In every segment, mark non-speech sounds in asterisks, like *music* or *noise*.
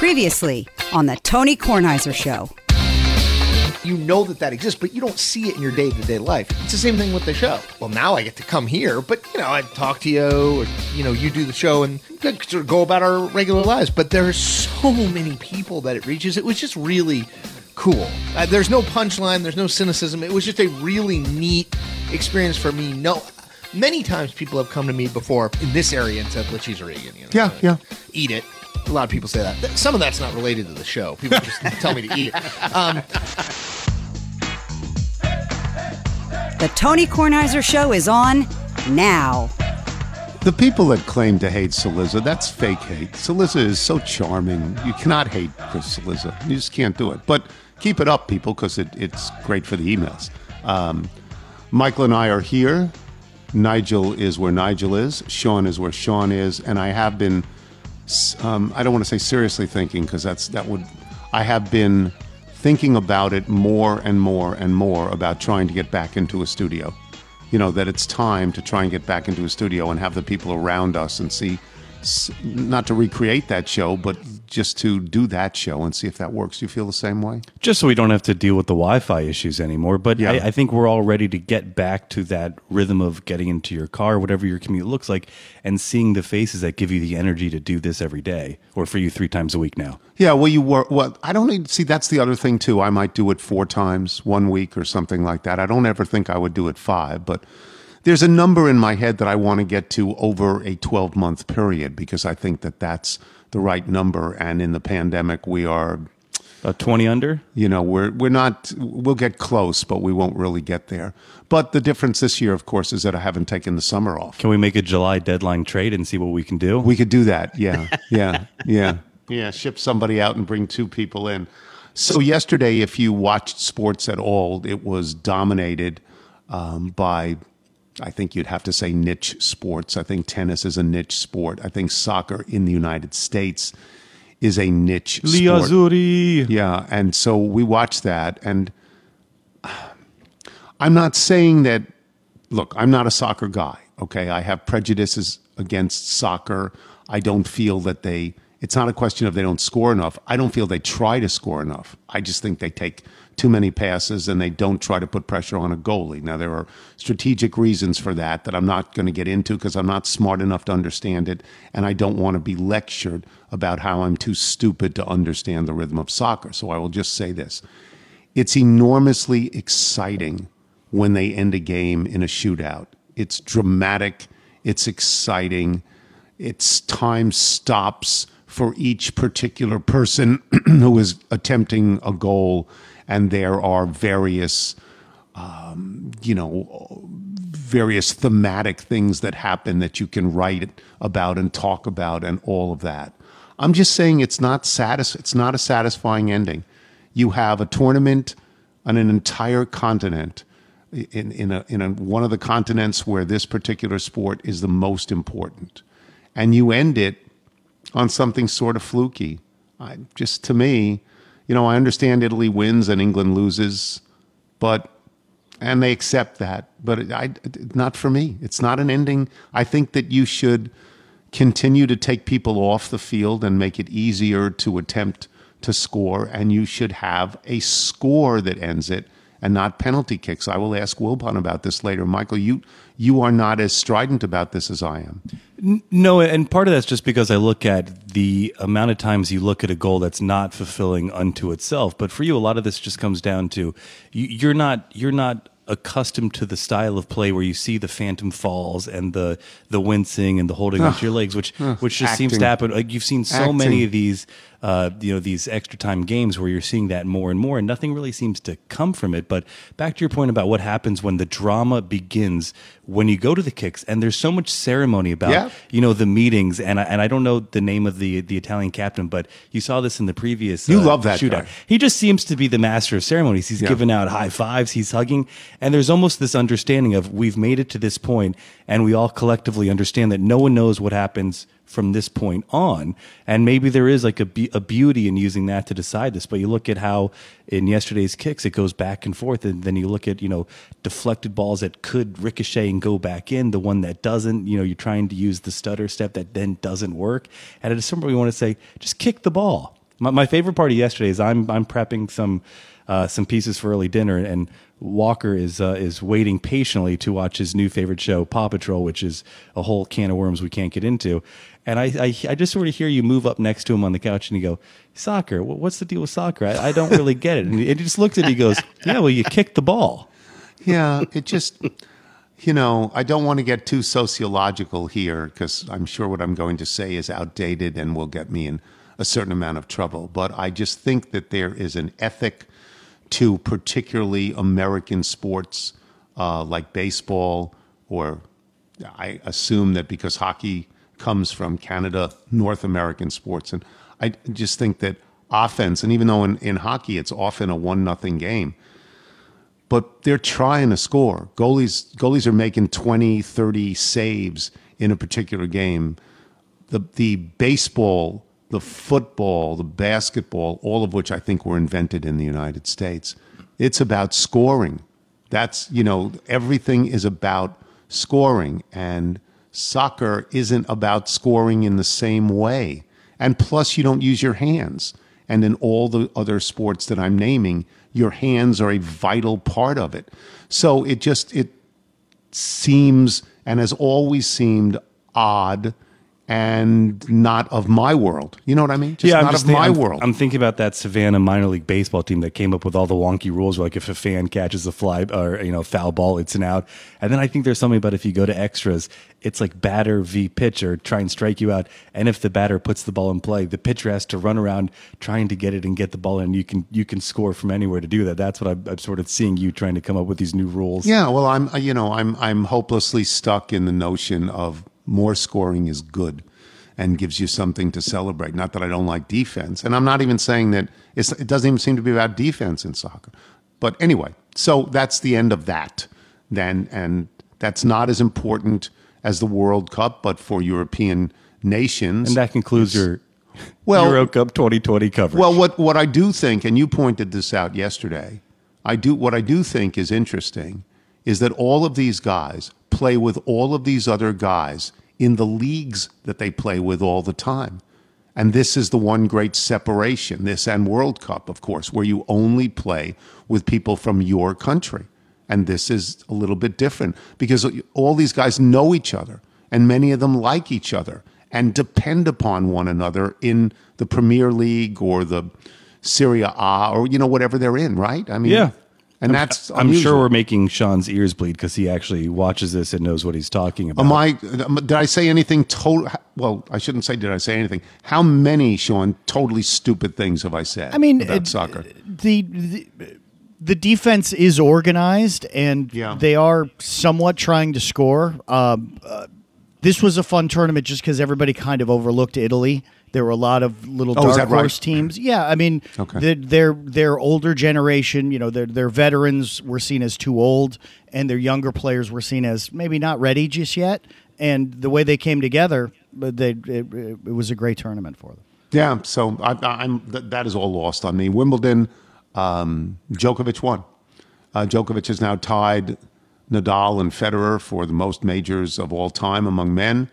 Previously on the Tony Kornheiser Show. You know that that exists, but you don't see it in your day to day life. It's the same thing with the show. Well, now I get to come here, but you know, I talk to you, or you know, you do the show, and sort of go about our regular lives. But there are so many people that it reaches. It was just really cool. Uh, there's no punchline. There's no cynicism. It was just a really neat experience for me. No, many times people have come to me before in this area and said, "Let's use Reagan." You know, Yeah, yeah. Eat it. A lot of people say that. Some of that's not related to the show. People just *laughs* tell me to eat it. Um, The Tony Kornheiser Show is on now. The people that claim to hate Cillizza, that's fake hate. Cillizza is so charming. You cannot hate Chris Cillizza. You just can't do it. But keep it up, people, because it, it's great for the emails. Um, Michael and I are here. Nigel is where Nigel is. Sean is where Sean is. And I have been, s- um, I don't want to say seriously thinking, because that's that would, I have been thinking about it more and more and more about trying to get back into a studio. You know that it's time to try and get back into a studio and have the people around us and see not to recreate that show but just to do that show and see if that works do you feel the same way just so we don't have to deal with the Wi-Fi issues anymore. But Yeah. I, I think we're all ready to get back to that rhythm of getting into your car, whatever your commute looks like, and seeing the faces that give you the energy to do this every day, or for you three times a week now. yeah well you were well i don't even see that's the other thing too i might do it four times one week or something like that i don't ever think i would do it five but there's a number in my head that i want to get to over a 12 month period because i think that that's the right number and in the pandemic we are About twenty under. you know we're we're not we'll get close but we won't really get there but the difference this year of course is that i haven't taken the summer off Can we make a July deadline trade and see what we can do? we could do that yeah *laughs* yeah yeah yeah ship somebody out and bring two people in so yesterday if you watched sports at all it was dominated um, by I think you'd have to say niche sports. I think tennis is a niche sport. I think soccer in the United States is a niche Lee sport. Yeah, and so we watched that, and I'm not saying that. Look, I'm not a soccer guy. Okay, I have prejudices against soccer. I don't feel that they. It's not a question of they don't score enough. I don't feel they try to score enough. I just think they take too many passes and they don't try to put pressure on a goalie. Now there are strategic reasons for that that I'm not going to get into because I'm not smart enough to understand it, and I don't want to be lectured about how I'm too stupid to understand the rhythm of soccer. So I will just say this: it's enormously exciting when they end a game in a shootout. It's dramatic, it's exciting, it's time stops for each particular person *clears throat* who is attempting a goal, and there are various, um, you know, various thematic things that happen that you can write about and talk about and all of that. I'm just saying it's not satis- it's not a satisfying ending. You have a tournament on an entire continent in in a, in a, one of the continents where this particular sport is the most important, and you end it on something sort of fluky. I, just to me, you know, I understand Italy wins and England loses, but and they accept that. But I, not for me. It's not an ending. I think that you should continue to take people off the field and make it easier to attempt to score, and you should have a score that ends it and not penalty kicks. I will ask Wilbon about this later. Michael, you you are not as strident about this as I am. No, and part of that's just because I look at the amount of times you look at a goal that's not fulfilling unto itself. But for you, a lot of this just comes down to you, you're not you're not accustomed to the style of play where you see the phantom falls and the the wincing and the holding onto your legs, which which just seems to happen. Like you've seen so Acting. many of these, uh, you know, these extra time games where you're seeing that more and more, and nothing really seems to come from it. But back to your point about what happens when the drama begins when you go to the kicks, and there's so much ceremony about Yeah. you know the meetings, and I, and I don't know the name of the the Italian captain, but you saw this in the previous. You uh, love that shootout. guy. He just seems to be the master of ceremonies. He's Yeah. giving out high fives, he's hugging, and there's almost this understanding of we've made it to this point, and we all collectively understand that no one knows what happens from this point on, and maybe there is like a, be- a beauty in using that to decide this. But you look at how in yesterday's kicks it goes back and forth, and then you look at you know deflected balls that could ricochet and go back in, the one that doesn't. You know, you're trying to use the stutter step that then doesn't work, and at some point we want to say just kick the ball My, my favorite part of yesterday is I'm I'm prepping some uh, some pieces for early dinner, and Walker is uh, is waiting patiently to watch his new favorite show, Paw Patrol, which is a whole can of worms we can't get into. And I, I, I just sort of hear you move up next to him on the couch, and you go, "Soccer? What's the deal with soccer? I, I don't really get it." And he just looks at me, and he goes, *laughs* "Yeah, well, you kicked the ball." Yeah, it just, you know, I don't want to get too sociological here because I'm sure what I'm going to say is outdated and will get me in a certain amount of trouble. But I just think that there is an ethic to particularly American sports uh, like baseball, or I assume that because hockey comes from Canada, North American sports. And I just think that offense, and even though in, in hockey it's often a one nothing game, but they're trying to score. Goalies goalies are making 20, 30 saves in a particular game. The the baseball, the football, the basketball, all of which I think were invented in the United States. It's about scoring. That's, you know, everything is about scoring and soccer isn't about scoring in the same way. And plus you don't use your hands. And in all the other sports that I'm naming, your hands are a vital part of it. So it just it seems and has always seemed odd and not of my world. You know what I mean? Just I'm not just of my I'm, world. I'm thinking about that Savannah minor league baseball team that came up with all the wonky rules. Like if a fan catches a fly or you know foul ball, it's an out. And then I think there's something about if you go to extras, it's like batter v pitcher, try and strike you out. And if the batter puts the ball in play, the pitcher has to run around trying to get it and get the ball in. You can you can score from anywhere to do that. That's what I'm, I'm sort of seeing you trying to come up with these new rules. Yeah, well, I'm you know I'm I'm hopelessly stuck in the notion of more scoring is good and gives you something to celebrate. Not that I don't like defense, and I'm not even saying that it's, it doesn't even seem to be about defense in soccer. But anyway, so that's the end of that. Then, and that's not as important as the World Cup, but for European nations, And that concludes your Well- Euro Cup 2020 coverage. well, what what I do think, and you pointed this out yesterday, I do what I do think is interesting is that all of these guys play with all of these other guys in the leagues that they play with all the time. And this is the one great separation, this and World Cup, of course, where you only play with people from your country. And this is a little bit different because all these guys know each other and many of them like each other and depend upon one another in the Premier League or the Serie A or, you know, whatever they're in, right? I mean, Yeah. And that's, I'm unusual. sure we're making Sean's ears bleed because he actually watches this and knows what he's talking about. Am I? Did I say anything? Total. Well, I shouldn't say. Did I say anything? How many, Sean? Totally stupid things have I said? I mean, about it- soccer. The, the the defense is organized, and Yeah. they are somewhat trying to score. Um, uh, this was a fun tournament just because everybody kind of overlooked Italy. There were a lot of little Oh, dark that right? horse teams. Yeah, I mean, Okay. the, their their older generation, you know, their their veterans were seen as too old, and their younger players were seen as maybe not ready just yet. And the way they came together, but they it, it was a great tournament for them. Yeah. So I, I'm. Th- that is all lost on me. Wimbledon. Um, Djokovic won. Uh, Djokovic has now tied Nadal and Federer for the most majors of all time among men,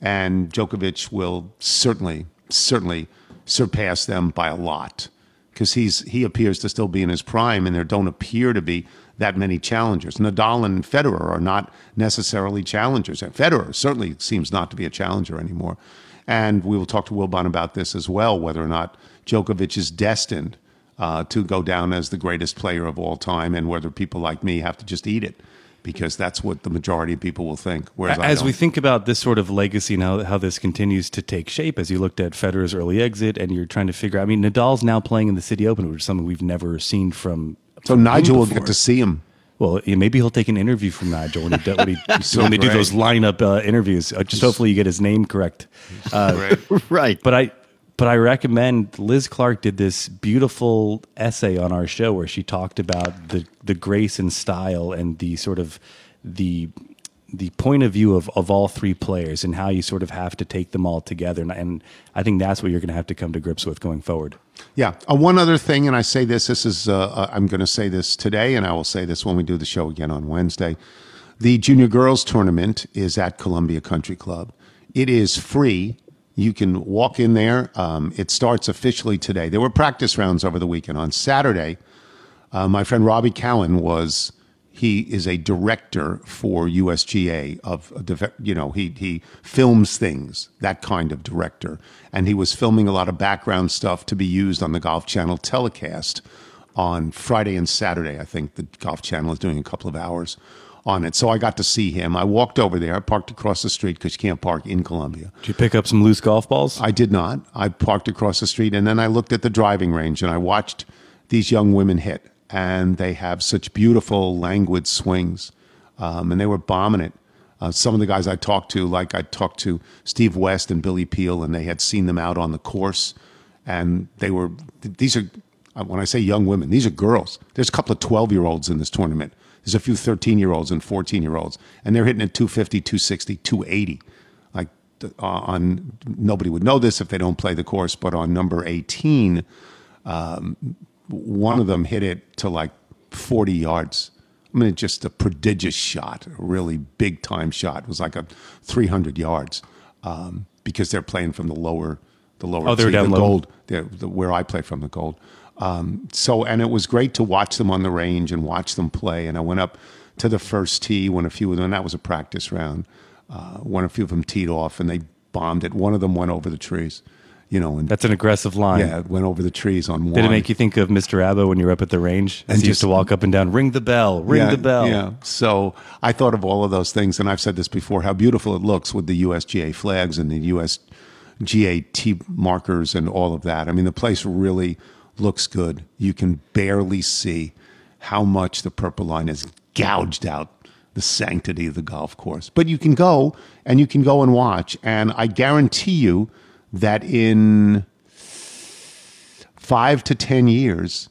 and Djokovic will certainly, certainly surpass them by a lot because he's he appears to still be in his prime, and there don't appear to be that many challengers. Nadal and Federer are not necessarily challengers, and Federer certainly seems not to be a challenger anymore. And we will talk to Wilbon about this as well, whether or not Djokovic is destined uh, to go down as the greatest player of all time, and whether people like me have to just eat it because that's what the majority of people will think. Whereas as we think about this sort of legacy and how, how this continues to take shape, as you looked at Federer's early exit and you're trying to figure out, I mean, Nadal's now playing in the City Open, which is something we've never seen from. so from Nigel will get to see him. Well, yeah, maybe he'll take an interview from Nigel when he, do, when, he, So *laughs* when they do those lineup uh, interviews. Uh, just hopefully you get his name correct. *laughs* Right, *laughs* Right. But I but I recommend Liz Clarke did this beautiful essay on our show where she talked about the the grace and style and the sort of the the point of view of, of all three players and how you sort of have to take them all together and, and I think that's what you're going to have to come to grips with going forward. Yeah. Uh, one other thing, and I say this, this is, uh, uh, I'm going to say this today, and I will say this when we do the show again on Wednesday. The junior girls tournament is at Columbia Country Club. It is free You can walk in there. Um, it starts officially today. There were practice rounds over the weekend. On Saturday, uh, my friend Robbie Cowan was he is a director for USGA of you know he he films things that kind of director and he was filming a lot of background stuff to be used on the Golf Channel telecast on Friday and Saturday I think the Golf Channel is doing a couple of hours on it so I got to see him I walked over there I parked across the street because you can't park in Columbia Did you pick up some loose golf balls? I did not. I parked across the street and then I looked at the driving range and I watched these young women hit. And they have such beautiful, languid swings. Um, and they were bombing it. Uh, some of the guys I talked to, like I talked to Steve West and Billy Peel, and they had seen them out on the course. And they were, these are, uh, when I say young women, these are girls. There's a couple of 12 year olds in this tournament. There's a few 13 year olds and 14 year olds. And they're hitting at 250, 260, 280 like uh, on nobody would know this if they don't play the course, but on number 18, um, one of them hit it to like 40 yards. I mean, just a prodigious shot, a really big time shot. It was like a 300 yards um, because they're playing from the lower, the lower Oh, they're tee, down the low. gold, the, the, where I play from the gold. Um, so, and it was great to watch them on the range and watch them play. And I went up to the first tee when a few of them, and that was a practice round, uh, when a few of them teed off and they bombed it. One of them went over the trees, you know, and That's an aggressive line. yeah, it went over the trees on one. Did it make you think of Mr. Abbo when you were up at the range? And he used to walk up and down, ring the bell, ring yeah, the bell. Yeah. So I thought of all of those things, and I've said this before: how beautiful it looks with the USGA flags and the USGA T markers and all of that. I mean, the place really looks good. You can barely see how much the purple line has gouged out the sanctity of the golf course. But you can go and you can go and watch, and I guarantee you that in five to ten years.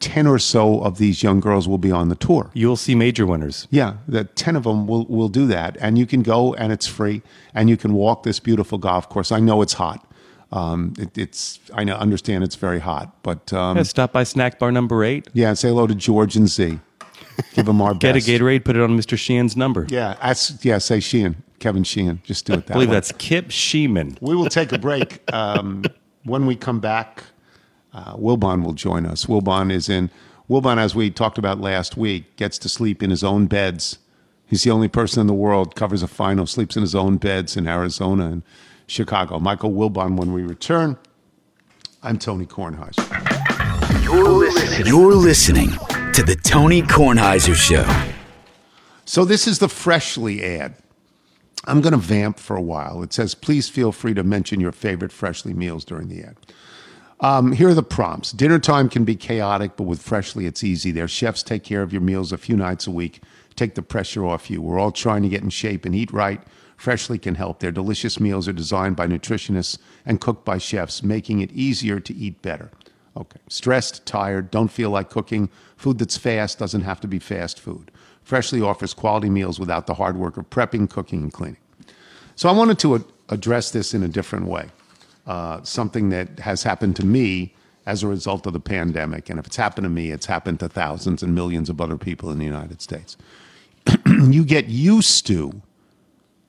10 or so of these young girls will be on the tour. You'll see major winners. Yeah, the 10 of them will, will do that. And you can go and it's free and you can walk this beautiful golf course. I know it's hot. Um, it, it's, I know, understand it's very hot, but um, Yeah, stop by snack bar number eight. yeah, say hello to George and Z. Give them our Get best. a Gatorade, put it on Mr. Sheehan's number. Yeah, that's, yeah, say Sheehan, Kevin Sheehan. Just do it that I believe way. that's Kip Sheeman. We will take a break. Um, when we come back, uh, Wilbon will join us. Wilbon is in. Wilbon, as we talked about last week, gets to sleep in his own beds. He's the only person in the world covers a final, sleeps in his own beds in Arizona and Chicago. Michael Wilbon. When we return, I'm Tony Kornheiser. You're listening. You're listening to the Tony Kornheiser Show. So this is the Freshly ad. I'm going to vamp for a while. It says, please feel free to mention your favorite Freshly meals during the ad. Um, here are the prompts. Dinner time can be chaotic, but with Freshly, it's easy. Their chefs take care of your meals a few nights a week, take the pressure off you. We're all trying to get in shape and eat right. Freshly can help. Their delicious meals are designed by nutritionists and cooked by chefs, making it easier to eat better. Okay. Stressed, tired, don't feel like cooking. Food that's fast doesn't have to be fast food. Freshly offers quality meals without the hard work of prepping, cooking, and cleaning. So I wanted to address this in a different way. Uh, something that has happened to me as a result of the pandemic. And if it's happened to me, it's happened to thousands and millions of other people in the United States. *clears throat* you get used to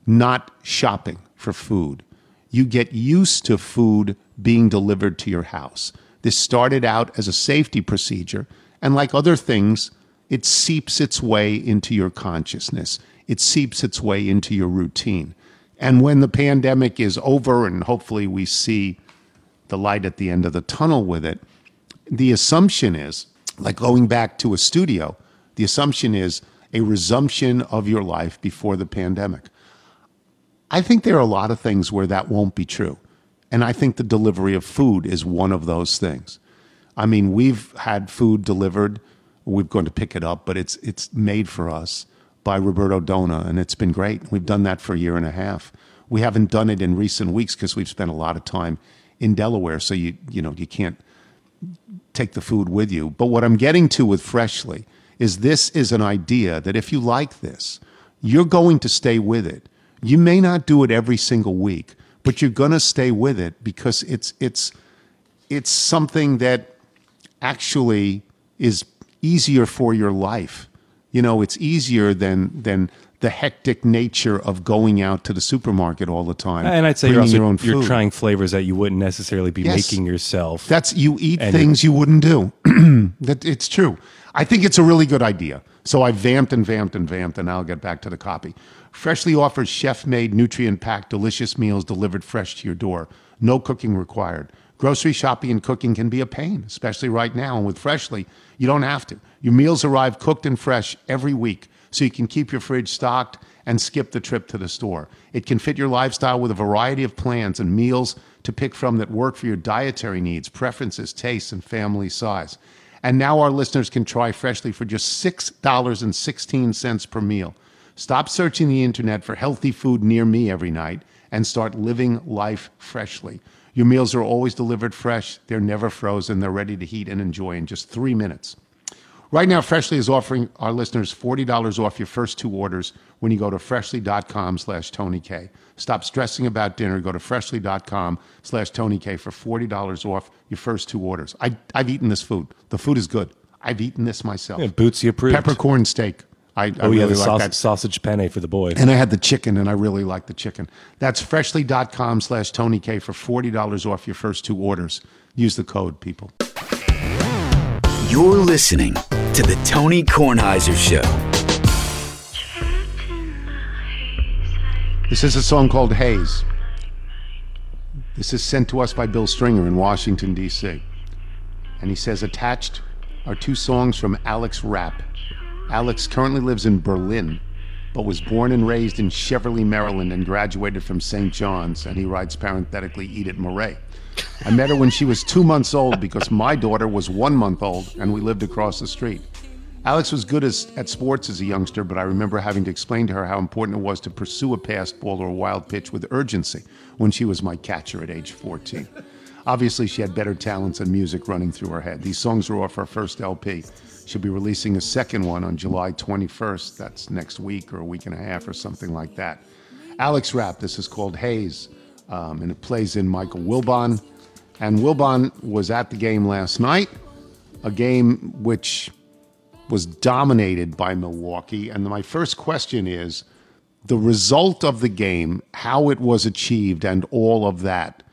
not shopping for food. You get used to food being delivered to your house. This started out as a safety procedure, and like other things, it seeps its way into your consciousness. It seeps its way into your routine. And when the pandemic is over and hopefully we see the light at the end of the tunnel with it, the assumption is, like going back to a studio, the assumption is a resumption of your life before the pandemic. I think there are a lot of things where that won't be true. And I think the delivery of food is one of those things. I mean, we've had food delivered. We've gone to pick it up, but it's it's made for us by Roberto Donna, and it's been great. We've done that for a year and a half. We haven't done it in recent weeks because we've spent a lot of time in Delaware, so you you know you can't take the food with you. But what I'm getting to with Freshly is this is an idea that if you like this, you're going to stay with it. You may not do it every single week, but you're going to stay with it because it's it's it's something that actually is easier for your life. You know, it's easier than than the hectic nature of going out to the supermarket all the time. And I'd say you're also your own you're food. trying flavors that you wouldn't necessarily be Yes. making yourself. That's you eat things you wouldn't do. *clears throat* that it's true. I think it's a really good idea. So I vamped and vamped and vamped, and I'll get back to the copy. Freshly offers chef-made, nutrient-packed, delicious meals delivered fresh to your door. No cooking required. Grocery shopping and cooking can be a pain, especially right now. And with Freshly, you don't have to. Your meals arrive cooked and fresh every week, so you can keep your fridge stocked and skip the trip to the store. It can fit your lifestyle with a variety of plans and meals to pick from that work for your dietary needs, preferences, tastes, and family size. And now our listeners can try Freshly for just $6.16 per meal. Stop searching the internet for healthy food near me every night and start living life freshly. Your meals are always delivered fresh, they're never frozen, they're ready to heat and enjoy in just three minutes. Right now, Freshly is offering our listeners $40 off your first two orders when you go to freshly.com slash Tony K. Stop stressing about dinner. Go to freshly.com slash Tony K for $40 off your first two orders. I, I've eaten this food. The food is good. I've eaten this myself. Yeah, Bootsy approved. Peppercorn steak. I, I oh really yeah, the like sausage, that. sausage penne for the boys. And I had the chicken, and I really like the chicken. That's freshly.com slash Tony K for $40 off your first two orders. Use the code, people. You're listening to The Tony Kornheiser Show. This is a song called Haze. This is sent to us by Bill Stringer in Washington, D.C. And he says, attached are two songs from Alex Rapp. Alex currently lives in Berlin, but was born and raised in Cheverly, Maryland, and graduated from St. John's. And he writes parenthetically, Edith Murray. I met her when she was two months old because my daughter was one month old and we lived across the street. Alex was good as, at sports as a youngster, but I remember having to explain to her how important it was to pursue a passed ball or a wild pitch with urgency when she was my catcher at age 14. Obviously, she had better talents and music running through her head. These songs are off her first LP. She'll be releasing a second one on July 21st. That's next week or a week and a half or something like that. Alex Rapp, this is called Haze, um, and it plays in Michael Wilbon. And Wilbon was at the game last night, a game which was dominated by Milwaukee. And my first question is the result of the game, how it was achieved, and all of that.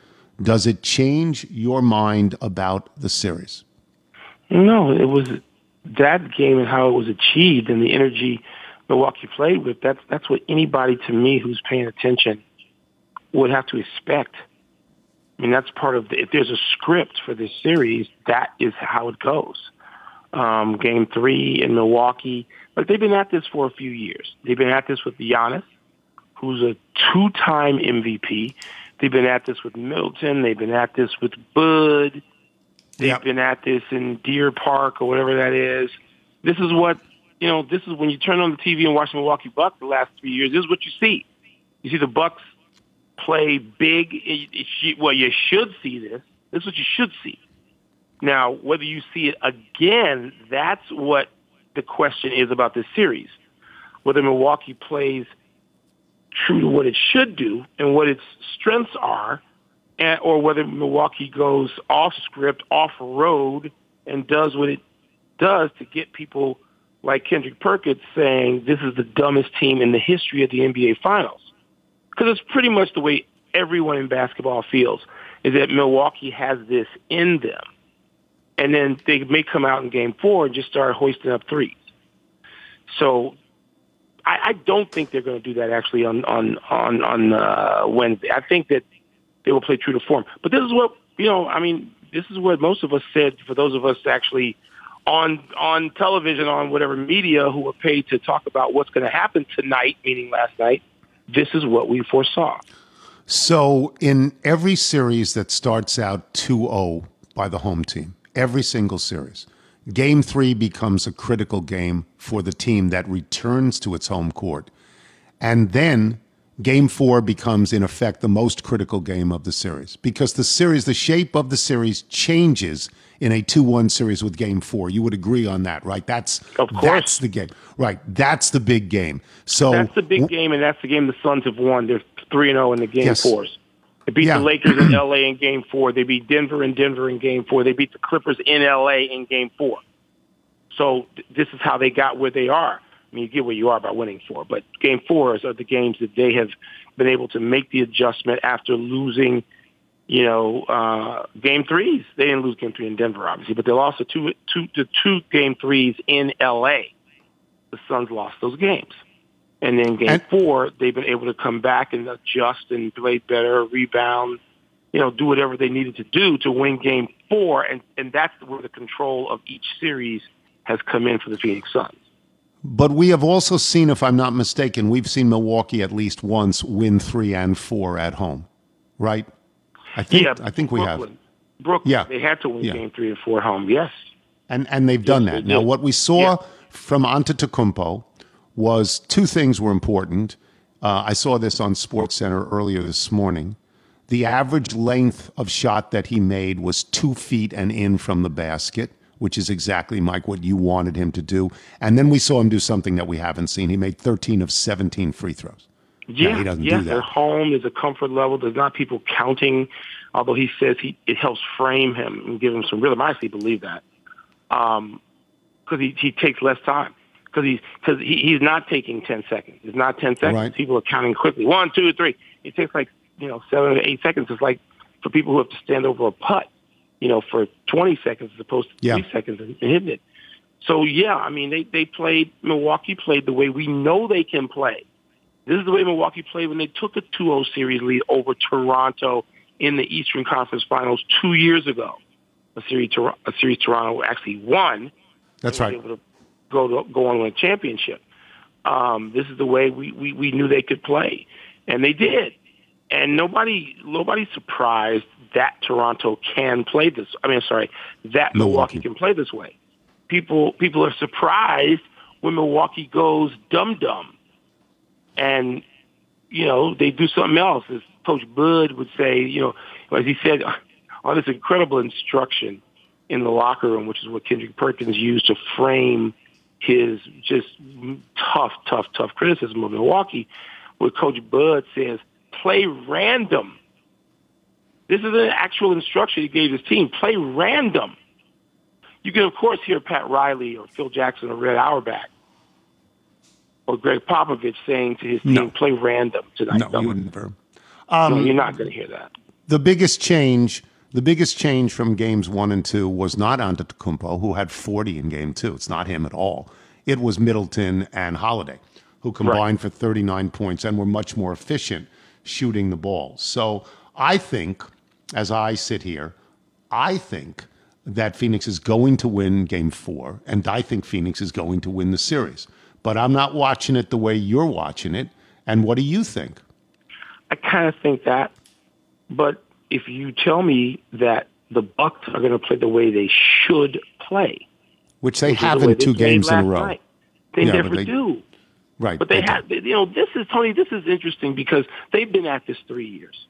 Does it change your mind about the series? No, it was that game and how it was achieved and the energy Milwaukee played with. That's that's what anybody to me who's paying attention would have to expect. I mean, that's part of the, if there's a script for this series, that is how it goes. Um, game three in Milwaukee, but they've been at this for a few years. They've been at this with Giannis, who's a two-time MVP. They've been at this with Middleton. They've been at this with Bud. They've Yep. been at this in Deer Park or whatever that is. This is what you know. This is when you turn on the TV and watch the Milwaukee Bucks the last three years. This is what you see. You see the Bucks play big. It- it should- Well, you should see this. This is what you should see. Now, whether you see it again, that's what the question is about this series. Whether Milwaukee plays true to what it should do and what its strengths are, and, or whether Milwaukee goes off script, off road, and does what it does to get people like Kendrick Perkins saying this is the dumbest team in the history of the NBA Finals. Because it's pretty much the way everyone in basketball feels, is that Milwaukee has this in them. And then they may come out in game four and just start hoisting up threes. So I, I don't think they're going to do that actually on on on on uh, Wednesday. I think that they will play true to form. But this is what you know. I mean, this is what most of us said. For those of us actually on on television, on whatever media, who were paid to talk about what's going to happen tonight, meaning last night, this is what we foresaw. So, in every series that starts out 2 0 by the home team, every single series, game three becomes a critical game for the team that returns to its home court. And then game four becomes, in effect, the most critical game of the series because the series, the shape of the series changes in a 2 1 series with game four. You would agree on that, right? That's, Of course. that's the game. Right. That's the big game. So, That's the big game, and that's the game the Suns have won. They're three and zero in the game Yes. fours. They beat Yeah. the Lakers in *clears throat* L.A. in Game Four. They beat Denver in Denver in Game Four. They beat the Clippers in L.A. in Game Four. So th- this is how they got where they are. I mean, you get where you are by winning four, but game fours are the games that they have been able to make the adjustment after losing, you know, uh, game threes. They didn't lose game three in Denver, obviously, but they lost the two, two, the two game threes in L.A. The Suns lost those games. And then game And- four, they've been able to come back and adjust and play better, rebound, you know, do whatever they needed to do to win game four. And, and that's where the control of each series has come in for the Phoenix Suns. But we have also seen, if I'm not mistaken, we've seen Milwaukee at least once win three and four at home, right? I think yeah, I think we have, Brooklyn. Brooklyn. Yeah. They had to win Yeah. game three and four at home. Yes. and and they've done that. they Now, what we saw Yeah. from Antetokounmpo was two things were important. Uh, I saw this on Sports Center earlier this morning. The average length of shot that he made was two feet and in from the basket, which is exactly, Mike, what you wanted him to do. And then we saw him do something that we haven't seen. He made 13 of 17 free throws. Yeah, he doesn't yeah. do that. They're home. There's a comfort level. There's not people counting. Although he says he it helps frame him and give him some rhythm. I actually believe that um, because he he takes less time because he's because he, he's not taking ten seconds. It's not ten seconds. Right. People are counting quickly. One, two, three. It takes like you know seven or eight seconds. It's like for people who have to stand over a putt, you know, for twenty seconds as opposed to Yeah. three seconds and, and hitting it. So yeah, I mean they they played Milwaukee played the way we know they can play. This is the way Milwaukee played when they took a 2-0 series lead over Toronto in the Eastern Conference Finals two years ago. A series, a series Toronto actually won. That's right. able to go to, go on to win a championship. Um, this is the way we, we, we knew they could play, and they did. And nobody nobody's surprised that Toronto can play this. I mean, sorry, that Milwaukee. Milwaukee can play this way. People people are surprised when Milwaukee goes dum dum, and you know they do something else. As Coach Bud would say, you know, as he said, all this incredible instruction in the locker room, which is what Kendrick Perkins used to frame his just tough, tough, tough criticism of Milwaukee, where Coach Bud says, play random. This is an actual instruction he gave his team. Play random. You can, of course, hear Pat Riley or Phil Jackson or Red Auerbach or Gregg Popovich saying to his team, No. play random tonight. No, you wouldn't. Verb. No, um, you're not going to hear that. the biggest change the biggest change from games one and two was not Antetokounmpo, who had 40 in game two. It's not him at all. It was Middleton and Holiday, who combined for 39 points and were much more efficient shooting the ball. So I think, as I sit here, I think that Phoenix is going to win game four, and I think Phoenix is going to win the series. But I'm not watching it the way you're watching it. And what do you think? I kind of think that, but if you tell me that the Bucks are going to play the way they should play, Which they which the have way in two games in a row. night, they Yeah, never they- do. Right. But they do. have, you know, this is Tony. This is interesting because they've been at this three years,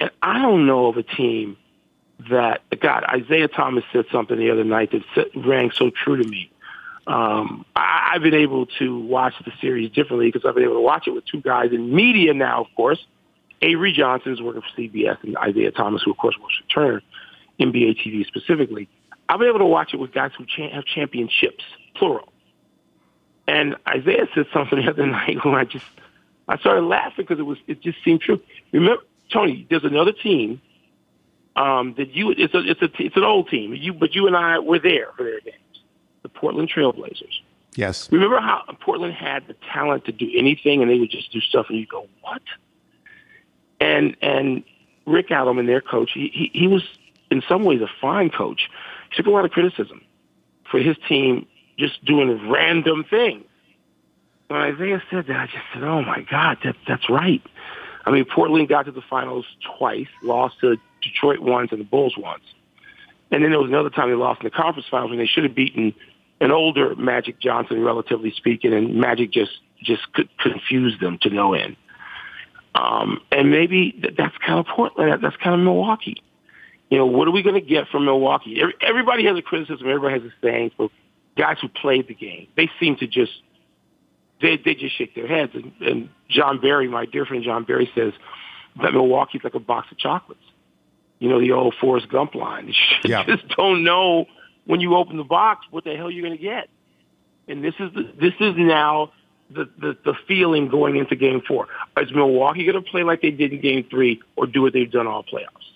and I don't know of a team that God. Isiah Thomas said something the other night that rang so true to me. Um, I, I've been able to watch the series differently because I've been able to watch it with two guys in media now. Of course, Avery Johnson is working for CBS, and Isiah Thomas, who of course works for Turner, NBA TV specifically. I've been able to watch it with guys who cha- have championships, plural. And Isiah said something the other *laughs* night when I just I started laughing because it was it just seemed true. Remember, Tony, there's another team um, that you it's a it's a it's an old team. You but you and I were there for their games. The Portland Trailblazers. Yes. Remember how Portland had the talent to do anything, and they would just do stuff, and you go, "What?" And and Rick Adelman, and their coach, he, he he was in some ways a fine coach. He took a lot of criticism for his team just doing random things. When Isiah said that, I just said, "Oh my God, that that's right." I mean, Portland got to the finals twice, lost to Detroit once and the Bulls once, and then there was another time they lost in the conference finals when they should have beaten an older Magic Johnson, relatively speaking, and Magic just just could confuse them to no end. Um, and maybe that's kind of Portland. That's kind of Milwaukee. You know, what are we going to get from Milwaukee? Everybody has a criticism. Everybody has a saying for guys who played the game. They seem to just they they just shake their heads. And, and Jon Barry, my dear friend Jon Barry, says that Milwaukee's like a box of chocolates. You know, the old Forrest Gump line. *laughs* You Yeah. just don't know when you open the box what the hell you're going to get. and this is the, this is now the, the the feeling going into Game Four. Is Milwaukee going to play like they did in Game Three, or do what they've done all playoffs?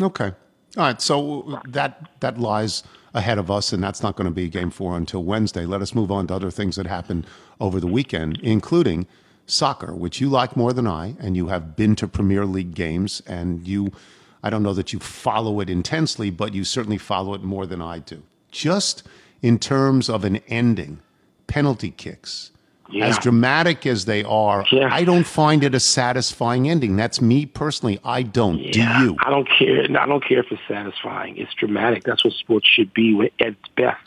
Okay. All right. So that that lies ahead of us, and that's not going to be game four until Wednesday. Let us move on to other things that happened over the weekend, including soccer, which you like more than I, and you have been to Premier League games, and you. I don't know that you follow it intensely, but you certainly follow it more than I do. Just in terms of an ending, penalty kicks, Yeah. as dramatic as they are, Yeah. I don't find it a satisfying ending. That's me personally. I don't. Do you? I don't care. I don't care if it's satisfying. It's dramatic. That's what sports should be at its best.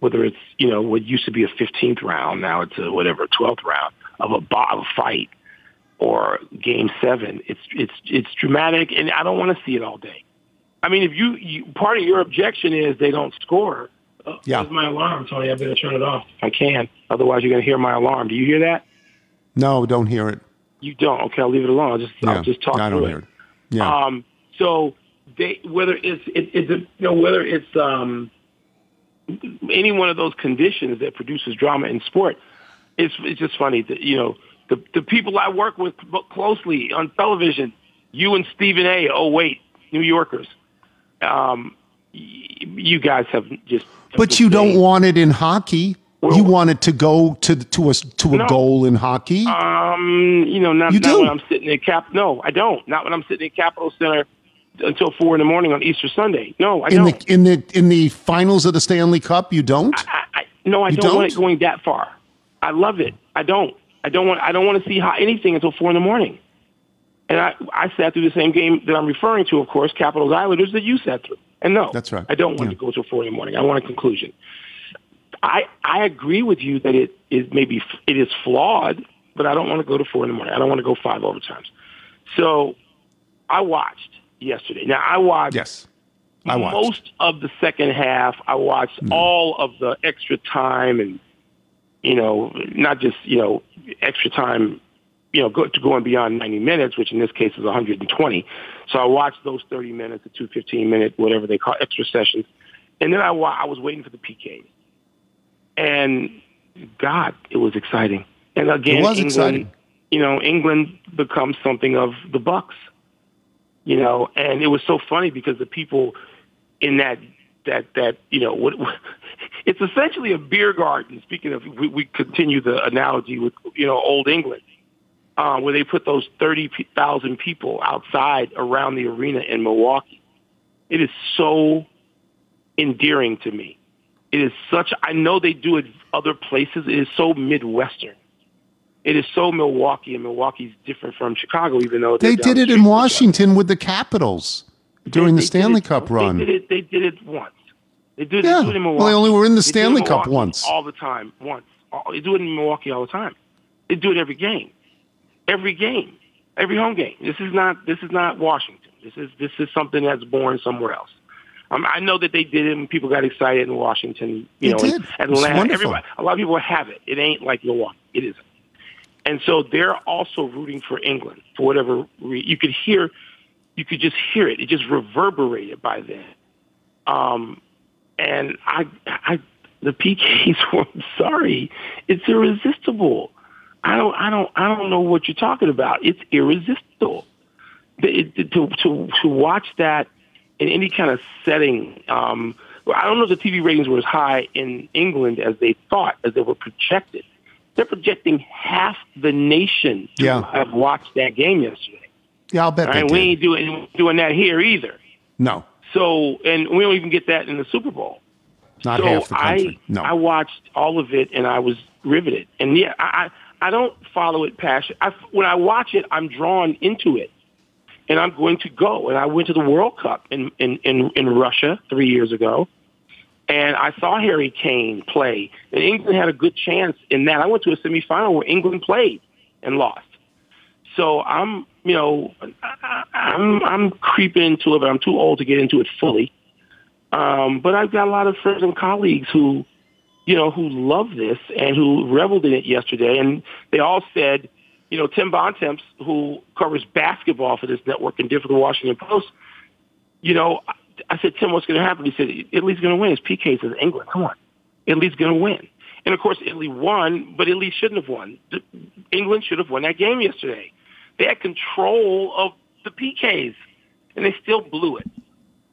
Whether it's you know what used to be a 15th round, now it's a whatever 12th round of a, of a fight, or Game Seven. It's it's it's dramatic, and I don't want to see it all day. I mean, if you, you part of your objection is they don't score. Uh, Yeah. There's my alarm, Tony. I better turn it off if I can. Otherwise, you're going to hear my alarm. Do you hear that? No, don't hear it. You don't. Okay, I'll leave it alone. I'll just Yeah. I'll just talk I don't through hear it. Yeah. um, so they whether it's it, it's a, you know whether it's um, any one of those conditions that produces drama in sport, it's it's just funny that you know the the people I work with closely on television, you and Stephen A. Oh wait, New Yorkers, um, y- you guys have just. but you don't want it in hockey. you want it to go to to a to a No. goal in hockey. Um, you know, not, You not when I'm sitting at Cap. No, I don't. Not when I'm sitting at Capitol Center until four in the morning on Easter Sunday. No, I in don't. the in the in the finals of the Stanley Cup, you don't. I, I, no, I don't, want don't? it going that far. I love it. I don't. I don't want. I don't want to see how anything until four in the morning. And I, I sat through the same game that I'm referring to, of course, Capitals Islanders that you sat through. And no, That's right. I don't want Yeah. to go till four in the morning. I want a conclusion. I I agree with you that it is maybe it is flawed, but I don't want to go to four in the morning. I don't want to go five overtimes. So I watched yesterday. Now I watched yes, I watched. Mm. most of the second half. I watched all of the extra time and you know, not just you know extra time, you know, go, to going beyond 90 minutes, which in this case is 120. So I watched those 30 minutes, the two 15 minute, whatever they call extra sessions, and then I wa- I was waiting for the PKs, and God, it was exciting. And again, It was England, exciting. You know, England becomes something of the Bucks. You know, and it was so funny because the people in that that that you know what *laughs* it's essentially a beer garden. Speaking of, we, we continue the analogy with you know old England, uh, where they put those thirty thousand people outside around the arena in Milwaukee. It is so endearing to me. It is such. I know they do it other places. It is so midwestern. It is so Milwaukee, and Milwaukee's different from Chicago, even though They did it street in from each other. Washington with the Capitals during the They did Stanley Cup run. They did it. They did it once. They did, Yeah. they do in Well, they only were in the Stanley Cup once. All the time, once. They do it in Milwaukee all the time. They do it every game, every game, every home game. This is not. This is not Washington. This is this is something that's born somewhere else. Um, I know that they did it, and people got excited in Washington. You They know, did. Atlanta. Everybody, a lot of people have it. It ain't like Milwaukee. It isn't. And so they're also rooting for England for whatever re- you could hear. You could just hear it. It just reverberated by then. Um, and I, I, the PKs *laughs* were I'm sorry. It's irresistible. I don't, I don't, I don't know what you're talking about. It's irresistible. It, it- to to to watch that in any kind of setting. Um, I don't know if the TV ratings were as high in England as they thought, as they were projected. They're projecting half the nation to Yeah. have watched that game yesterday. Yeah, I'll bet All they right, did. we ain't doing doing that here either. no, So, and we don't even get that in the Super Bowl. not so half the country. I, no. I watched all of it and I was riveted. And yeah, I, I don't follow it passion. I, when I watch it, I'm drawn into it, and I'm going to go. And I went to the World Cup in in in, in Russia three years ago, and I saw Harry Kane play. And England had a good chance in that. I went to a semifinal where England played and lost. So I'm, you know, I, I'm I'm creeping into it, but I'm too old to get into it fully. Um, but I've got a lot of friends and colleagues who, you know, who love this and who reveled in it yesterday. And they all said, you know, Tim Bontemps, who covers basketball for this network and did for the Washington Post, you know, I- said, Tim, what's going to happen? He said, Italy's going to win. It's PK says England. Come on. Italy's going to win. And of course, Italy won, but Italy shouldn't have won. England should have won that game yesterday. They had control of the PKs, and they still blew it.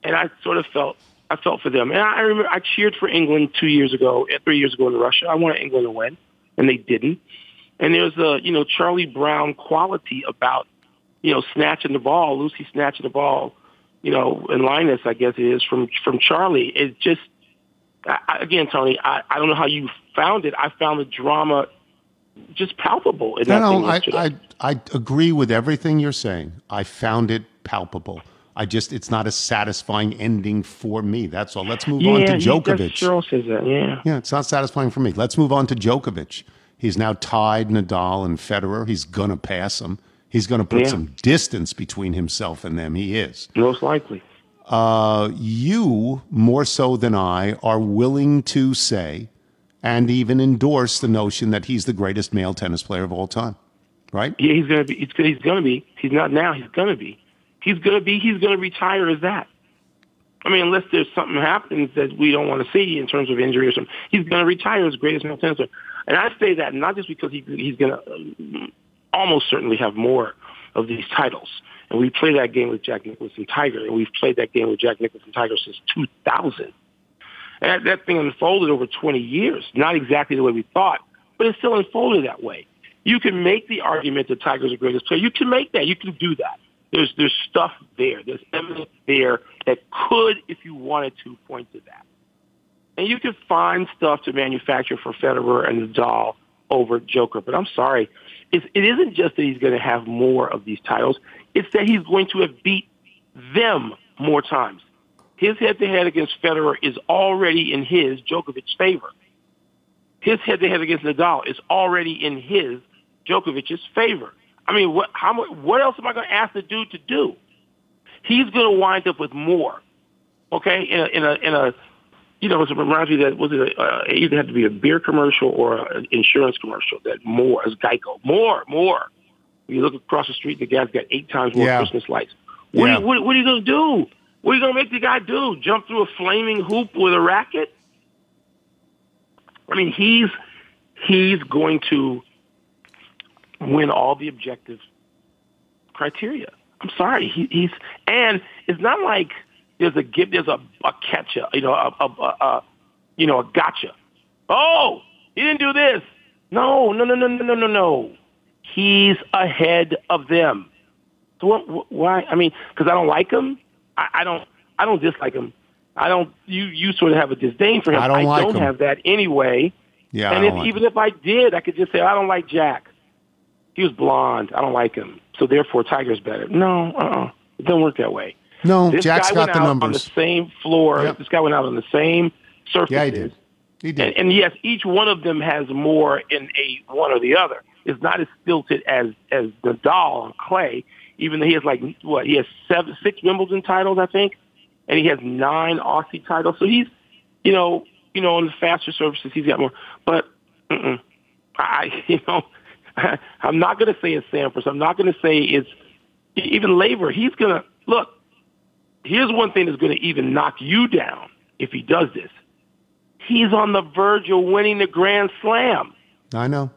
And I sort of felt I felt for them. And I remember I cheered for England two years ago, eh, three years ago in Russia. I wanted England to win, and they didn't. And there's a you know Charlie Brown quality about you know snatching the ball, Lucy snatching the ball, you know, in Linus, I guess it is from from Charlie. It just I, again, Tony, I, I don't know how you found it. I found the drama just palpable. In no, that no, I. I, I agree with everything you're saying. I found it palpable. I just, it's not a satisfying ending for me. That's all. Let's move on to yeah, Djokovic. Cheryl says that. Yeah. Yeah, it's not satisfying for me. Let's move on to Djokovic. He's now tied Nadal and Federer. He's going to pass him. He's going to put Yeah. some distance between himself and them. He is. Most likely. Uh, you, more so than I, are willing to say and even endorse the notion that he's the greatest male tennis player of all time, right? Yeah, he's gonna be. He's, he's gonna be. He's not now. He's gonna be. He's gonna be. He's gonna retire as that. I mean, unless there's something happens that we don't want to see in terms of injury or something, he's gonna retire as greatest male tennis. And I say that not just because he, he's gonna um, almost certainly have more of these titles. And we play that game with Jack and Tiger, and we've played that game with Jack and Tiger since 2000. And that, that thing unfolded over 20 years. Not exactly the way we thought, but it still unfolded that way. You can make the argument that Tiger's the greatest player. You can make that. You can do that. There's there's stuff there. There's evidence there that could, if you wanted to, point to that. And you can find stuff to manufacture for Federer and Nadal over Joker. But I'm sorry, it's, it isn't just that he's going to have more of these titles. It's that he's going to have beat them more times. His head-to-head against Federer is already in his Djokovic's favor. His head-to-head against Nadal is already in his Djokovic's favor. I mean, what, how, what else am I going to ask the dude to do? He's going to wind up with more. Okay, in a, in a, in a you know, it reminds me that was it, a, uh, it either had to be a beer commercial or an insurance commercial. That more is Geico, more, more. You look across the street, the guy's got eight times more Yeah. Christmas lights. What, Yeah. are you, what, what are you going to do? What are you going to make the guy do? Jump through a flaming hoop with a racket? I mean, he's he's going to win all the objective criteria. I'm sorry, he, he's and it's not like there's a give, there's a, a catcher, you know, a, a, a, you know, a gotcha. Oh, he didn't do this. No, no, no, no, no, no, no, no. He's ahead of them. So what, why? I mean, because I don't like him. I, I don't. I don't dislike him. I don't. You you sort of have a disdain for him. I don't like him. have that anyway. Yeah, I and don't if, even if I did, I could just say I don't like Jack. He was blonde. I don't like him. So therefore, Tiger's better. No, uh-uh. it doesn't work that way. No, This Jack's guy got went the out on the same floor. Yep. This guy went out on the same surface. Yeah, he did. He did. And, and yes, each one of them has more in a one or the other. It's not as stilted as as the Nadal on clay. Even though he has like what he has seven, six Wimbledon titles, I think, and he has nine Aussie titles. So he's, you know, you know, on the faster surfaces, he's got more. But mm-mm. I, *laughs* you know, *laughs* I'm not going to say it's Sampras. I'm not going to say it's even Laver. He's going to look. Here's one thing that's going to even knock you down if he does this. He's on the verge of winning the Grand Slam. I know.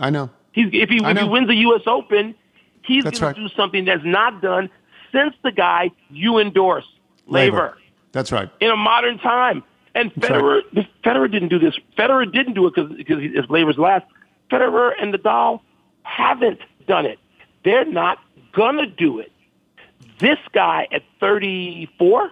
I know. He's, if he, if he wins the U.S. Open, he's going to do something that's not done since the guy you endorse, Laver, That's right. in a modern time. And That's Federer, Federer didn't do this. Federer didn't do it because because it's Laver's last. Federer and Nadal haven't done it. They're not gonna do it. This guy at 34,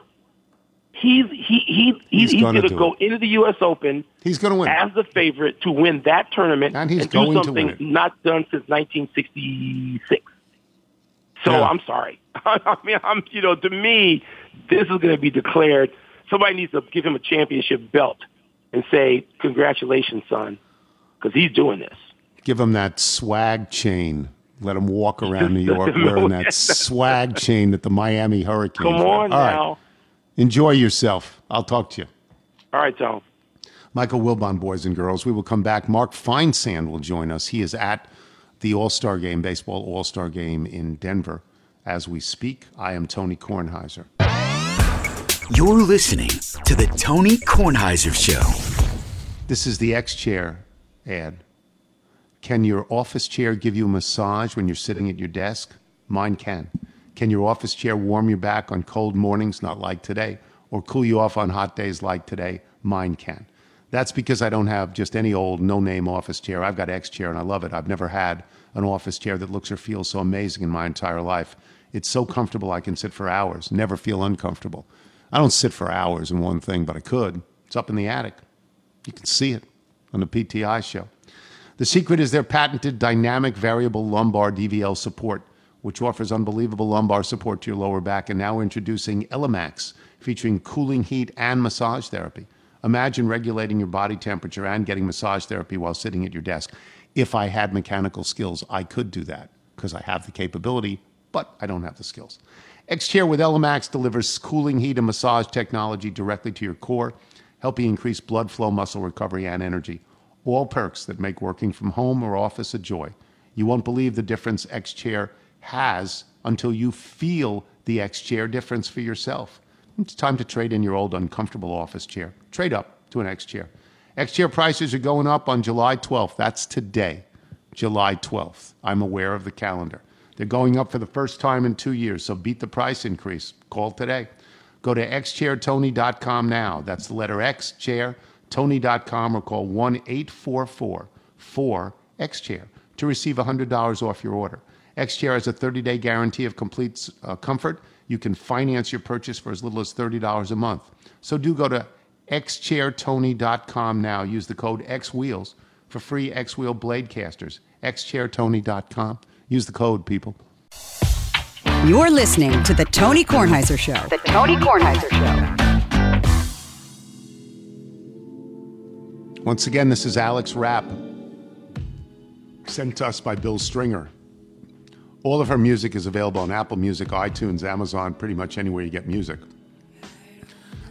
he's he he, he He's he's, gonna going to do go it. into the U.S. Open He's going to win. as the favorite to win that tournament And he's do going to something win it. not done since 1966. So Yeah. I'm sorry. *laughs* I mean, I'm you know, to me, this is going to be declared. Somebody needs to give him a championship belt and say, "Congratulations, son," because he's doing this. Give him that swag chain. Let him walk *laughs* around New York wearing that *laughs* swag chain that the Miami Hurricanes. Come wear. on All right. now. Enjoy yourself. I'll talk to you. All right, Tom. Michael Wilbon, boys and girls. We will come back. Mark Feinsand will join us. He is at the All Star Game, baseball All Star Game in Denver as we speak. I am Tony Kornheiser. You're listening to the Tony Kornheiser Show. This is the X chair ad. Can your office chair give you a massage when you're sitting at your desk? Mine can. Can your office chair warm your back on cold mornings, not like today, or cool you off on hot days like today? Mine can. That's because I don't have just any old no name office chair. I've got X chair and I love it. I've never had an office chair that looks or feels so amazing in my entire life. It's so comfortable I can sit for hours, never feel uncomfortable. I don't sit for hours in one thing, but I could. It's up in the attic. You can see it on the PTI show. The secret is their patented dynamic variable lumbar DVL support, which offers unbelievable lumbar support to your lower back. And now we're introducing Elemax, featuring cooling heat and massage therapy. Imagine regulating your body temperature and getting massage therapy while sitting at your desk. If I had mechanical skills, I could do that because I have the capability, but I don't have the skills. X-Chair with Elemax delivers cooling heat and massage technology directly to your core, helping increase blood flow, muscle recovery, and energy. All perks that make working from home or office a joy. You won't believe the difference X-Chair has until you feel the X-Chair difference for yourself. It's time to trade in your old uncomfortable office chair. Trade up to an X chair. X chair prices are going up on July 12th. That's today, July 12th. I'm aware of the calendar. They're going up for the first time in two years, so beat the price increase. Call today. Go to xchairtony.com now. That's the letter X, chair, tony.com, or call 1 844 4 XChair to receive $100 off your order. XChair has a 30 day guarantee of complete uh, comfort you can finance your purchase for as little as $30 a month. So do go to xchairtony.com now. Use the code XWheels for free X Wheel blade casters. xchairtony.com. Use the code, people. You're listening to The Tony Kornheiser Show. The Tony Kornheiser Show. Once again, this is Alex Rapp, sent to us by Bill Stringer. All of her music is available on Apple Music, iTunes, Amazon, pretty much anywhere you get music.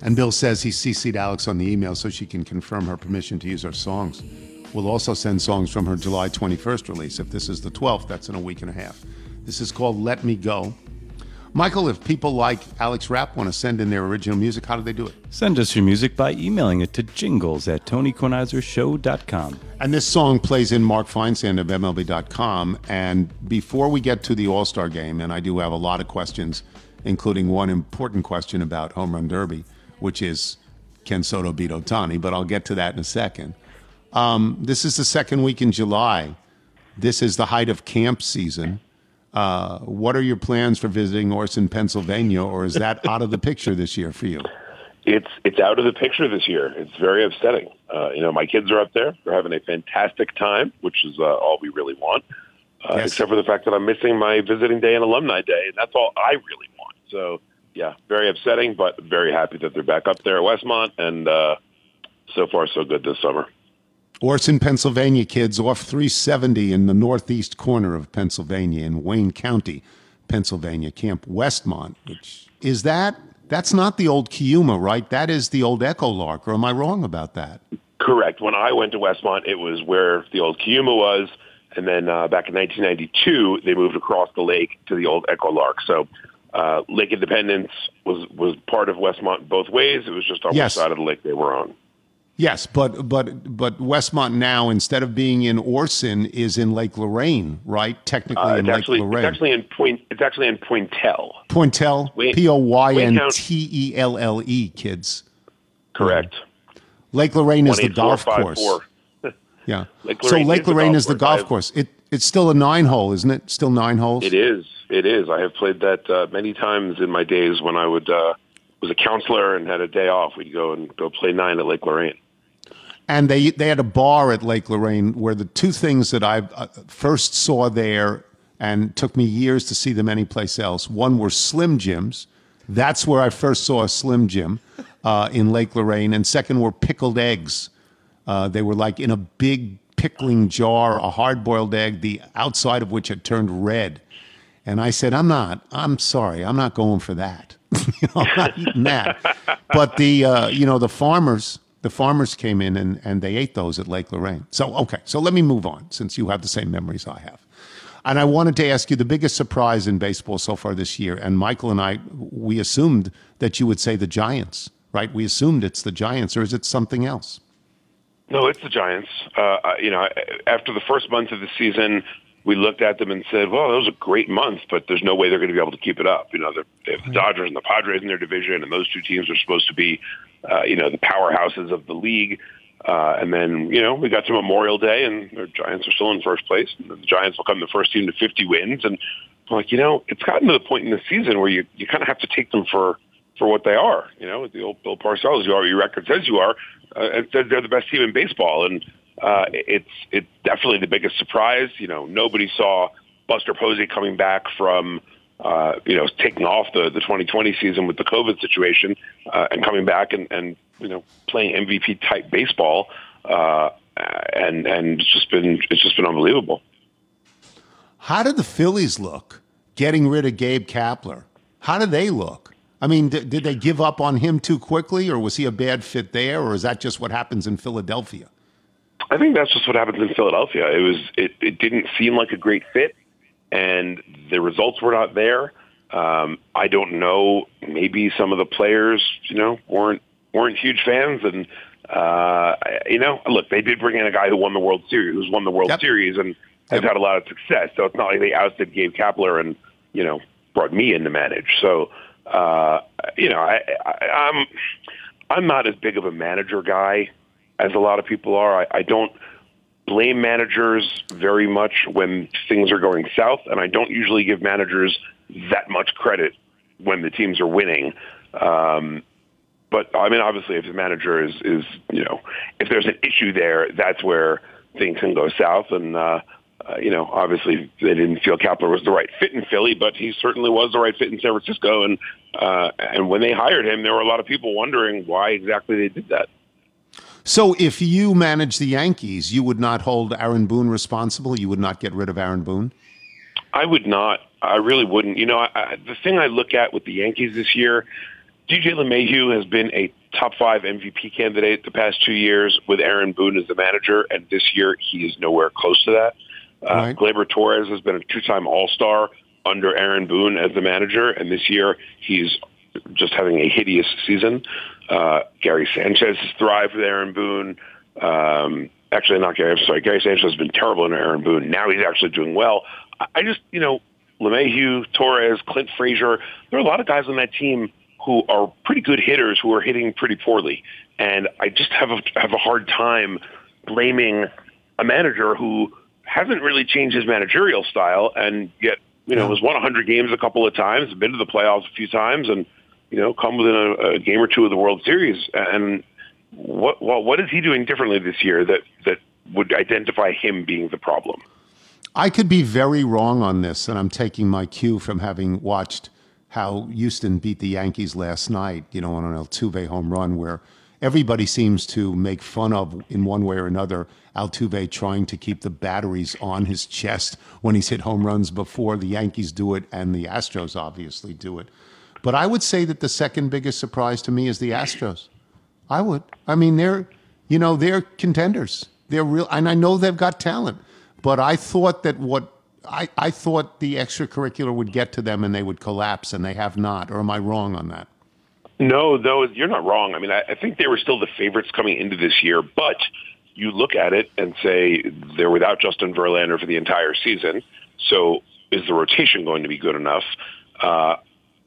And Bill says he CC'd Alex on the email so she can confirm her permission to use our songs. We'll also send songs from her July 21st release. If this is the 12th, that's in a week and a half. This is called Let Me Go. Michael, if people like Alex Rapp want to send in their original music, how do they do it? Send us your music by emailing it to jingles at tonykornheisershow.com. And this song plays in Mark Feinsand of MLB.com. And before we get to the All Star game, and I do have a lot of questions, including one important question about Home Run Derby, which is can Soto beat Ohtani? But I'll get to that in a second. Um, this is the second week in July. This is the height of camp season. Uh, what are your plans for visiting Orson, Pennsylvania, or is that out of the picture this year for you? It's it's out of the picture this year. It's very upsetting. Uh, you know, my kids are up there; they're having a fantastic time, which is uh, all we really want. Uh, yes. Except for the fact that I'm missing my visiting day and alumni day, and that's all I really want. So, yeah, very upsetting, but very happy that they're back up there at Westmont, and uh, so far so good this summer. Orson, Pennsylvania kids off 370 in the northeast corner of Pennsylvania in Wayne County, Pennsylvania, Camp Westmont, which is that that's not the old Kiuma, right? That is the old Echo Lark, or am I wrong about that? Correct. When I went to Westmont, it was where the old Kiuma was, and then uh, back in 1992, they moved across the lake to the old Echo Lark. So uh, Lake Independence was was part of Westmont both ways. It was just on yes. which side of the lake they were on. Yes, but but but Westmont now instead of being in Orson is in Lake Lorraine, right? Technically uh, in Lake actually, Lorraine. It's actually in Point. It's actually in Poyntelle. Poyntelle, P O Y N T E L L E, kids. Correct. Lake Lorraine is the golf course. *laughs* yeah. Lake so Lake Lorraine is the golf course. It it's still a nine hole, isn't it? Still nine holes. It is. It is. I have played that uh, many times in my days when I would uh, was a counselor and had a day off. We'd go and go play nine at Lake Lorraine and they they had a bar at Lake Lorraine where the two things that I uh, first saw there and took me years to see them anyplace else. One were Slim Jims. That's where I first saw a Slim Jim uh, in Lake Lorraine, and second were pickled eggs. Uh, they were like in a big pickling jar, a hard-boiled egg, the outside of which had turned red. And I said, "I'm not. I'm sorry. I'm not going for that. *laughs* you know, I'm not eating that." But the uh, you know the farmers the farmers came in and, and they ate those at Lake Lorraine. So, okay, so let me move on since you have the same memories I have. And I wanted to ask you the biggest surprise in baseball so far this year. And Michael and I, we assumed that you would say the Giants, right? We assumed it's the Giants, or is it something else? No, it's the Giants. Uh, you know, after the first month of the season, we looked at them and said, "Well, that was a great month, but there's no way they're going to be able to keep it up." You know, they have the Dodgers and the Padres in their division, and those two teams are supposed to be, uh, you know, the powerhouses of the league. Uh, and then, you know, we got to Memorial Day, and the Giants are still in first place. And the Giants become the first team to 50 wins, and I'm like, you know, it's gotten to the point in the season where you you kind of have to take them for for what they are. You know, the old Bill Parcells, you are your record says you are. Uh, they're the best team in baseball, and uh, it's it's definitely the biggest surprise. You know, nobody saw Buster Posey coming back from uh, you know taking off the the 2020 season with the COVID situation uh, and coming back and and you know playing MVP type baseball. Uh, and and it's just been it's just been unbelievable. How did the Phillies look getting rid of Gabe Kapler? How did they look? I mean, did, did they give up on him too quickly, or was he a bad fit there, or is that just what happens in Philadelphia? I think that's just what happens in Philadelphia. It was it, it didn't seem like a great fit, and the results were not there. Um, I don't know. Maybe some of the players, you know, weren't weren't huge fans, and uh, you know, look, they did bring in a guy who won the World Series, who's won the World yep. Series, and has had a lot of success. So it's not like they ousted Gabe Kapler and you know brought me in to manage. So uh, you know, I, I, I'm I'm not as big of a manager guy as a lot of people are. I, I don't blame managers very much when things are going south, and I don't usually give managers that much credit when the teams are winning. Um, but I mean, obviously, if the manager is is you know, if there's an issue there, that's where things can go south. And uh, uh, you know, obviously they didn't feel Kapler was the right fit in Philly, but he certainly was the right fit in San Francisco. And uh, and when they hired him, there were a lot of people wondering why exactly they did that. So, if you manage the Yankees, you would not hold Aaron Boone responsible. You would not get rid of Aaron Boone. I would not. I really wouldn't. You know, I, I, the thing I look at with the Yankees this year, DJ LeMahieu has been a top five MVP candidate the past two years with Aaron Boone as the manager, and this year he is nowhere close to that. Uh, right. Gleyber Torres has been a two-time All-Star under Aaron Boone as the manager, and this year he's just having a hideous season. Uh, Gary Sanchez has thrived with Aaron Boone. Um, actually, not Gary. I'm sorry. Gary Sanchez has been terrible under Aaron Boone. Now he's actually doing well. I, I just, you know, LeMahieu, Torres, Clint Frazier. There are a lot of guys on that team who are pretty good hitters who are hitting pretty poorly, and I just have a have a hard time blaming a manager who hasn't really changed his managerial style, and yet you know has won 100 games a couple of times, been to the playoffs a few times, and you know come within a, a game or two of the World Series. And what well, what is he doing differently this year that that would identify him being the problem? I could be very wrong on this, and I'm taking my cue from having watched how Houston beat the Yankees last night. You know, on an Altuve home run where everybody seems to make fun of in one way or another Altuve trying to keep the batteries on his chest when he's hit home runs before the Yankees do it and the Astros obviously do it. But I would say that the second biggest surprise to me is the Astros. I would. I mean, they're you know they're contenders. They're real, and I know they've got talent. But I thought that what I, I thought the extracurricular would get to them and they would collapse, and they have not. Or am I wrong on that? No, no, you're not wrong. I mean, I, I think they were still the favorites coming into this year, but you look at it and say they're without Justin Verlander for the entire season. So is the rotation going to be good enough? Uh,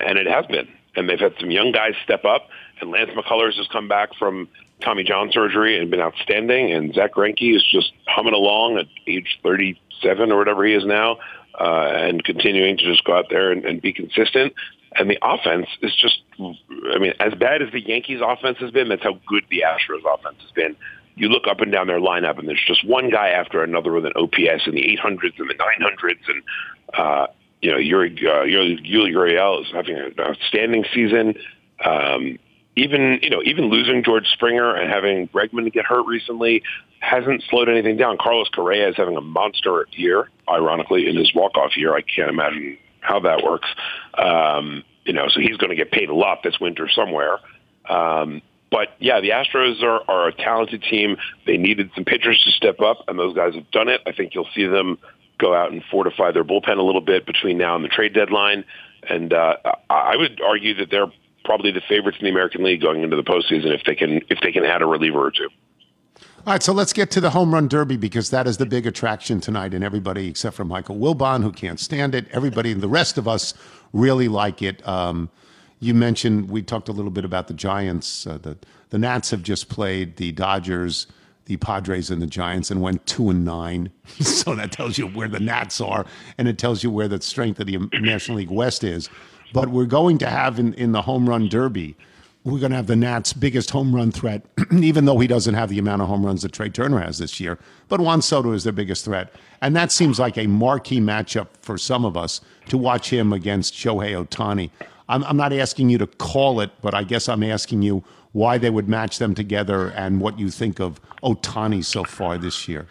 and it has been. And they've had some young guys step up. And Lance McCullers has come back from Tommy John surgery and been outstanding. And Zack Greinke is just humming along at age 37 or whatever he is now, uh, and continuing to just go out there and, and be consistent. And the offense is just, I mean, as bad as the Yankees offense has been, that's how good the Astros offense has been. You look up and down their lineup, and there's just one guy after another with an OPS in the 800s and the 900s, and uh, you know, Yuli uh, Yuli Gurriel is having an outstanding season. Um, even you know, even losing George Springer and having Bregman get hurt recently hasn't slowed anything down. Carlos Correa is having a monster year, ironically, in his walk-off year. I can't imagine how that works. Um, you know, so he's going to get paid a lot this winter somewhere. Um, but yeah, the Astros are, are a talented team. They needed some pitchers to step up, and those guys have done it. I think you'll see them go out and fortify their bullpen a little bit between now and the trade deadline. And uh, I would argue that they're probably the favorites in the American League going into the postseason if they can if they can add a reliever or two. All right, so let's get to the home run derby because that is the big attraction tonight, and everybody except for Michael Wilbon, who can't stand it, everybody, and the rest of us really like it. Um, you mentioned we talked a little bit about the Giants. Uh, the the Nats have just played the Dodgers, the Padres, and the Giants, and went two and nine. *laughs* so that tells you where the Nats are, and it tells you where the strength of the National League West is. But we're going to have in, in the home run derby we're going to have the Nats' biggest home run threat, *clears throat* even though he doesn't have the amount of home runs that Trea Turner has this year. But Juan Soto is their biggest threat. And that seems like a marquee matchup for some of us to watch him against Shohei Ohtani. I'm, I'm not asking you to call it, but I guess I'm asking you why they would match them together and what you think of Ohtani so far this year.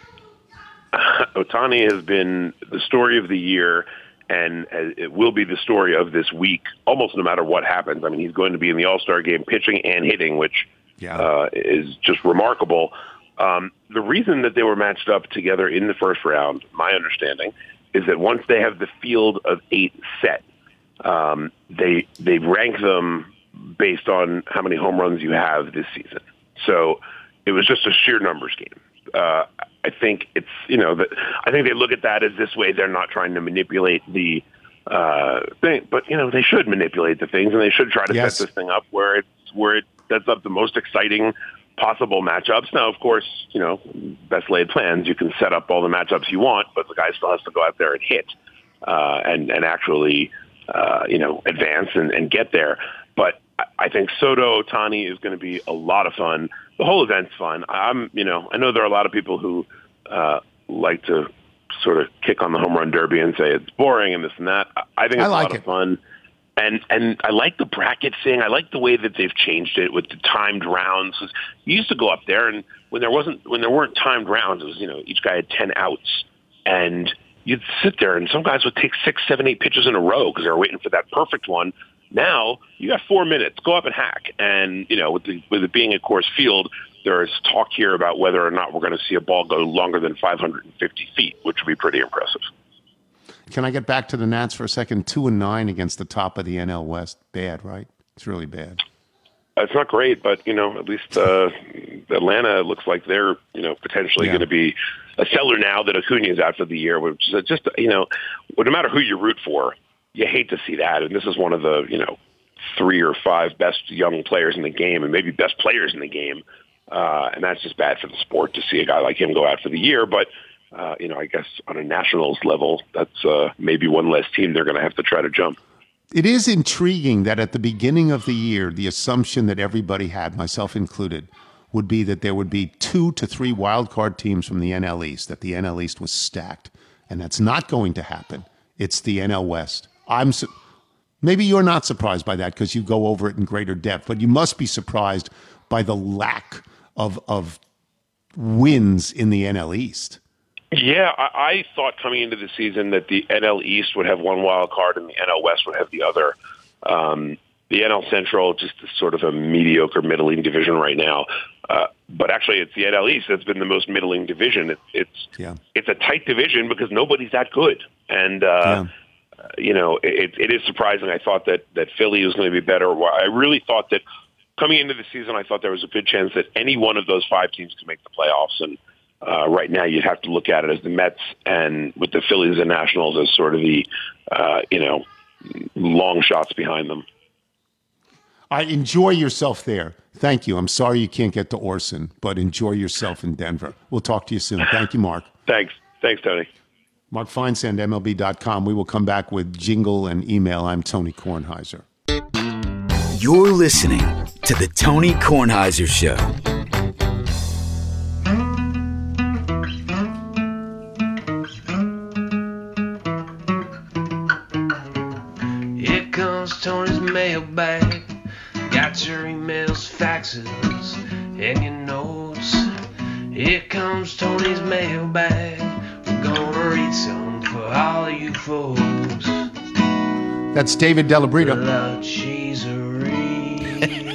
*laughs* Ohtani has been the story of the year and it will be the story of this week, almost no matter what happens. I mean, he's going to be in the All Star game pitching and hitting, which yeah. uh, is just remarkable. Um, the reason that they were matched up together in the first round, my understanding, is that once they have the field of eight set, um, they they rank them based on how many home runs you have this season. So it was just a sheer numbers game. Uh, I think it's you know that I think they look at that as this way they're not trying to manipulate the uh, thing, but you know they should manipulate the things and they should try to yes. set this thing up where it's where it sets up the most exciting possible matchups. Now, of course, you know best laid plans. You can set up all the matchups you want, but the guy still has to go out there and hit uh, and and actually uh, you know advance and, and get there. But I think Soto Ohtani is going to be a lot of fun the whole event's fun. I'm, you know, I know there are a lot of people who uh, like to sort of kick on the home run derby and say it's boring and this and that. I think it's I like a lot it. of fun. And and I like the bracket thing. I like the way that they've changed it with the timed rounds. You used to go up there, and when there wasn't when there weren't timed rounds, it was you know each guy had ten outs, and you'd sit there, and some guys would take six, seven, eight pitches in a row because they were waiting for that perfect one. Now you got four minutes. Go up and hack. And you know, with the, with it being a Coors Field, there is talk here about whether or not we're going to see a ball go longer than 550 feet, which would be pretty impressive. Can I get back to the Nats for a second? Two and nine against the top of the NL West. Bad, right? It's really bad. It's not great, but you know, at least uh, Atlanta looks like they're you know potentially yeah. going to be a seller now that Acuna is out for the year. Which is just you know, no matter who you root for, you hate to see that. And this is one of the, you know, three or five best young players in the game and maybe best players in the game. Uh, and that's just bad for the sport to see a guy like him go out for the year. But, uh, you know, I guess on a nationals level, that's uh, maybe one less team they're going to have to try to jump. It is intriguing that at the beginning of the year, the assumption that everybody had, myself included, would be that there would be two to three wild card teams from the NL East, that the NL East was stacked. And that's not going to happen. It's the NL West. I'm su- maybe you're not surprised by that because you go over it in greater depth, but you must be surprised by the lack of of wins in the NL East. Yeah, I, I thought coming into the season that the NL East would have one wild card and the NL West would have the other. Um, the NL Central just is sort of a mediocre, middling division right now. Uh, but actually, it's the NL East that's been the most middling division. It, it's yeah. it's a tight division because nobody's that good, and uh, yeah you know, it, it is surprising. I thought that that Philly was going to be better. I really thought that coming into the season, I thought there was a good chance that any one of those five teams could make the playoffs. And uh, right now, you'd have to look at it as the Mets and with the Phillies and Nationals as sort of the, uh, you know, long shots behind them. I enjoy yourself there. Thank you. I'm sorry you can't get to Orson, but enjoy yourself in Denver. We'll talk to you soon. Thank you, Mark. Thanks. Thanks, Tony. Mark Feinsand, MLB.com. We will come back with jingle and email. I'm Tony Kornheiser. You're listening to The Tony Kornheiser Show. Here comes Tony's mailbag. Got your emails, faxes, and your notes. Here comes Tony's mailbag gonna read some for all you folks. That's David Delabrita.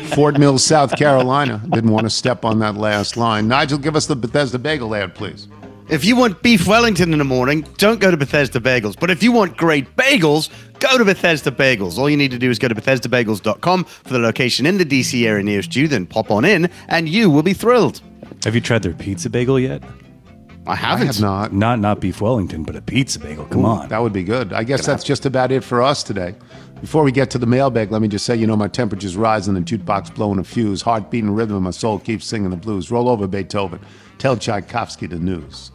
*laughs* Fort Mills, South Carolina. Didn't want to step on that last line. Nigel, give us the Bethesda Bagel ad, please. If you want beef Wellington in the morning, don't go to Bethesda Bagels. But if you want great bagels, go to Bethesda Bagels. All you need to do is go to BethesdaBagels.com for the location in the DC area nearest you, then pop on in, and you will be thrilled. Have you tried their pizza bagel yet? I I haven't. have not. Not not beef Wellington, but a pizza bagel. Come Ooh, on. That would be good. I guess that's just about it for us today. Before we get to the mailbag, let me just say, you know, my temperature's rising, the jukebox blowing a fuse, heart beating rhythm, and my soul keeps singing the blues. Roll over Beethoven. Tell Tchaikovsky the news.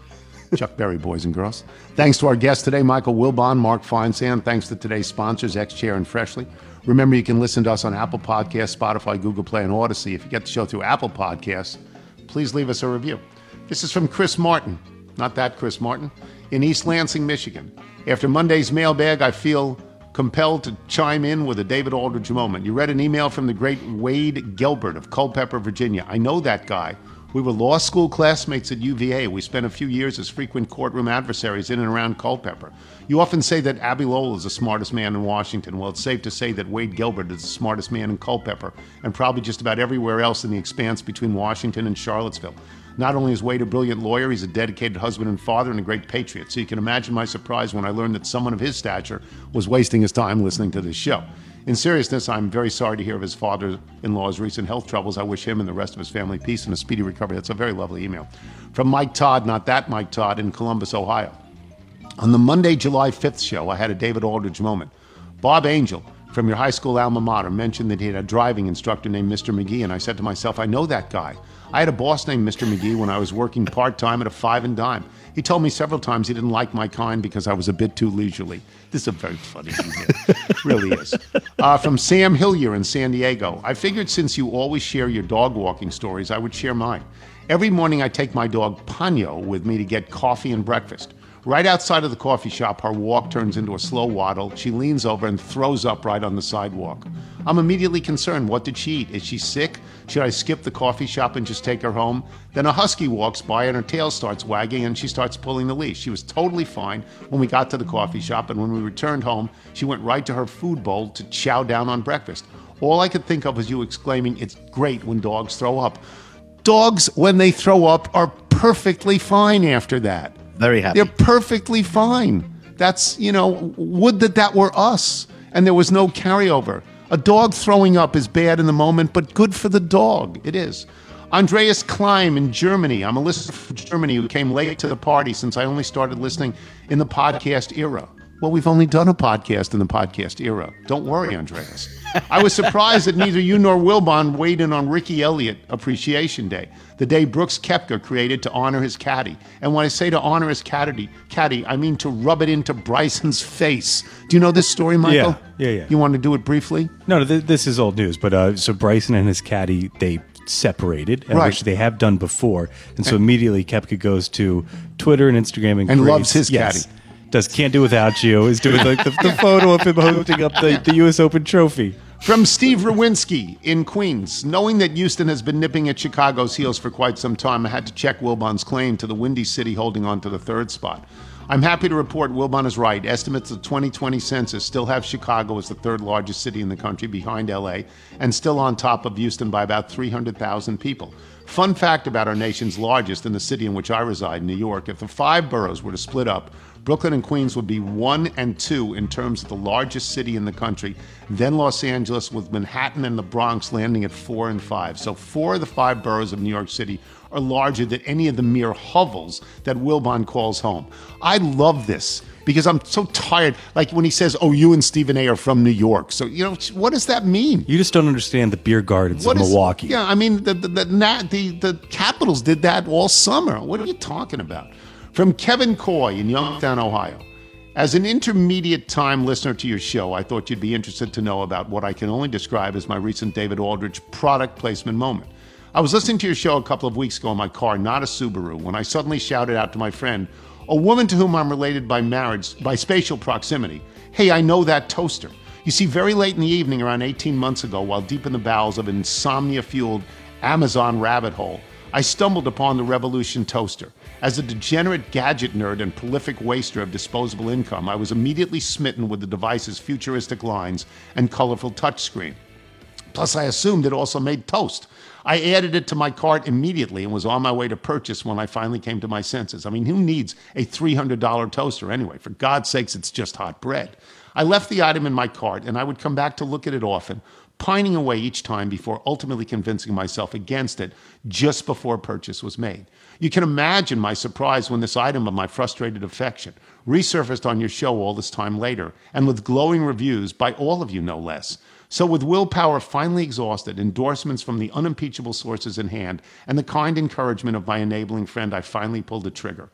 Chuck *laughs* Berry, boys and girls. Thanks to our guests today, Michael Wilbon, Mark Feinsand. Thanks to today's sponsors, X Chair and Freshly. Remember, you can listen to us on Apple Podcasts, Spotify, Google Play, and Odyssey. If you get the show through Apple Podcasts, please leave us a review. This is from Chris Martin, not that Chris Martin, in East Lansing, Michigan. After Monday's mailbag, I feel compelled to chime in with a David Aldridge moment. You read an email from the great Wade Gilbert of Culpeper, Virginia. I know that guy. We were law school classmates at UVA. We spent a few years as frequent courtroom adversaries in and around Culpeper. You often say that Abbe Lowell is the smartest man in Washington. Well, it's safe to say that Wade Gilbert is the smartest man in Culpeper and probably just about everywhere else in the expanse between Washington and Charlottesville. Not only is Wade a brilliant lawyer, he's a dedicated husband and father and a great patriot. So you can imagine my surprise when I learned that someone of his stature was wasting his time listening to this show. In seriousness, I'm very sorry to hear of his father in law's recent health troubles. I wish him and the rest of his family peace and a speedy recovery. That's a very lovely email. From Mike Todd, not that Mike Todd, in Columbus, Ohio. On the Monday, July 5th show, I had a David Aldridge moment. Bob Angel from your high school alma mater mentioned that he had a driving instructor named Mr. McGee, and I said to myself, I know that guy. I had a boss named Mr. McGee when I was working part time at a five and dime. He told me several times he didn't like my kind because I was a bit too leisurely. This is a very funny email. really is. Uh, from Sam Hillier in San Diego. I figured since you always share your dog walking stories, I would share mine. Every morning I take my dog Ponyo with me to get coffee and breakfast. Right outside of the coffee shop, her walk turns into a slow waddle. She leans over and throws up right on the sidewalk. I'm immediately concerned. What did she eat? Is she sick? Should I skip the coffee shop and just take her home? Then a husky walks by and her tail starts wagging and she starts pulling the leash. She was totally fine when we got to the coffee shop, and when we returned home, she went right to her food bowl to chow down on breakfast. All I could think of was you exclaiming, It's great when dogs throw up. Dogs, when they throw up, are perfectly fine after that. Very happy. They're perfectly fine. That's, you know, would that that were us and there was no carryover. A dog throwing up is bad in the moment, but good for the dog. It is. Andreas Klein in Germany. I'm a listener from Germany who came late to the party since I only started listening in the podcast era. Well, we've only done a podcast in the podcast era. Don't worry, Andreas. I was surprised that neither you nor Wilbon weighed in on Ricky Elliott Appreciation Day, the day Brooks Koepka created to honor his caddy. And when I say to honor his caddy, caddy, I mean to rub it into Bryson's face. Do you know this story, Michael? Yeah, yeah, yeah. You want to do it briefly? No, no th- this is old news. But uh, so Bryson and his caddy they separated, Right. which they have done before, and so immediately Kepka goes to Twitter and Instagram and, And loves his yes, caddy. Does can't do without you. Is doing like the, the photo of him holding up the, the U.S. Open trophy. From Steve Rowinski in Queens. Knowing that Houston has been nipping at Chicago's heels for quite some time, I had to check Wilbon's claim to the Windy City holding on to the third spot. I'm happy to report Wilbon is right. Estimates of the 2020 census still have Chicago as the third largest city in the country behind LA and still on top of Houston by about 300,000 people. Fun fact about our nation's largest and the city in which I reside, New York, if the five boroughs were to split up, Brooklyn and Queens would be one and two in terms of the largest city in the country, then Los Angeles, with Manhattan and the Bronx landing at four and five. So, four of the five boroughs of New York City are larger than any of the mere hovels that Wilbon calls home. I love this because I'm so tired. Like when he says, Oh, you and Stephen A are from New York. So, you know, what does that mean? You just don't understand the beer gardens What of is- Milwaukee. Yeah, I mean the the the, the the Capitals did that all summer. What are you talking about? From Kevin Coy in Youngstown, Ohio. As an intermediate time listener to your show, I thought you'd be interested to know about what I can only describe as my recent David Aldridge product placement moment. I was listening to your show a couple of weeks ago in my car, not a Subaru, when I suddenly shouted out to my friend, a woman to whom I'm related by marriage, by spatial proximity, Hey, I know that toaster. You see, very late in the evening, around 18 months ago, while deep in the bowels of an insomnia fueled Amazon rabbit hole, I stumbled upon the Revolution toaster. As a degenerate gadget nerd and prolific waster of disposable income, I was immediately smitten with the device's futuristic lines and colorful touchscreen. Plus, I assumed it also made toast. I added it to my cart immediately and was on my way to purchase when I finally came to my senses. I mean, who needs a $300 toaster anyway? For God's sakes, it's just hot bread. I left the item in my cart and I would come back to look at it often, pining away each time before ultimately convincing myself against it just before purchase was made. You can imagine my surprise when this item of my frustrated affection resurfaced on your show all this time later, and with glowing reviews by all of you, no less. So, with willpower finally exhausted, endorsements from the unimpeachable sources in hand, and the kind encouragement of my enabling friend, I finally pulled the trigger.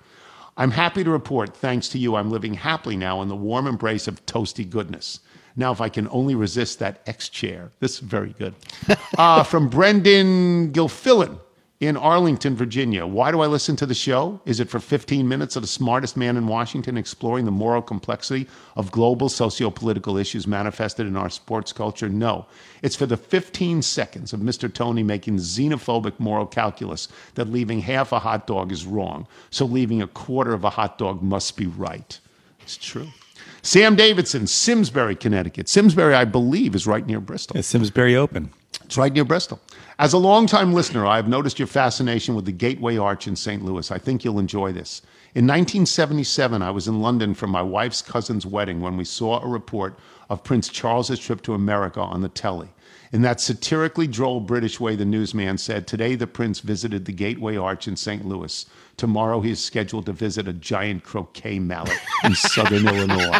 I'm happy to report, thanks to you, I'm living happily now in the warm embrace of toasty goodness. Now, if I can only resist that X chair, this is very good. *laughs* uh, from Brendan Gilfillan in Arlington, Virginia. Why do I listen to the show? Is it for 15 minutes of the smartest man in Washington exploring the moral complexity of global socio-political issues manifested in our sports culture? No. It's for the 15 seconds of Mr. Tony making xenophobic moral calculus that leaving half a hot dog is wrong, so leaving a quarter of a hot dog must be right. It's true. Sam Davidson, Simsbury, Connecticut. Simsbury, I believe, is right near Bristol. Yeah, Simsbury Open. It's right near Bristol. As a longtime listener, I have noticed your fascination with the Gateway Arch in St. Louis. I think you'll enjoy this. In 1977, I was in London for my wife's cousin's wedding when we saw a report of Prince Charles's trip to America on the telly. In that satirically droll British way, the newsman said, Today the prince visited the Gateway Arch in St. Louis. Tomorrow he is scheduled to visit a giant croquet mallet in southern Illinois.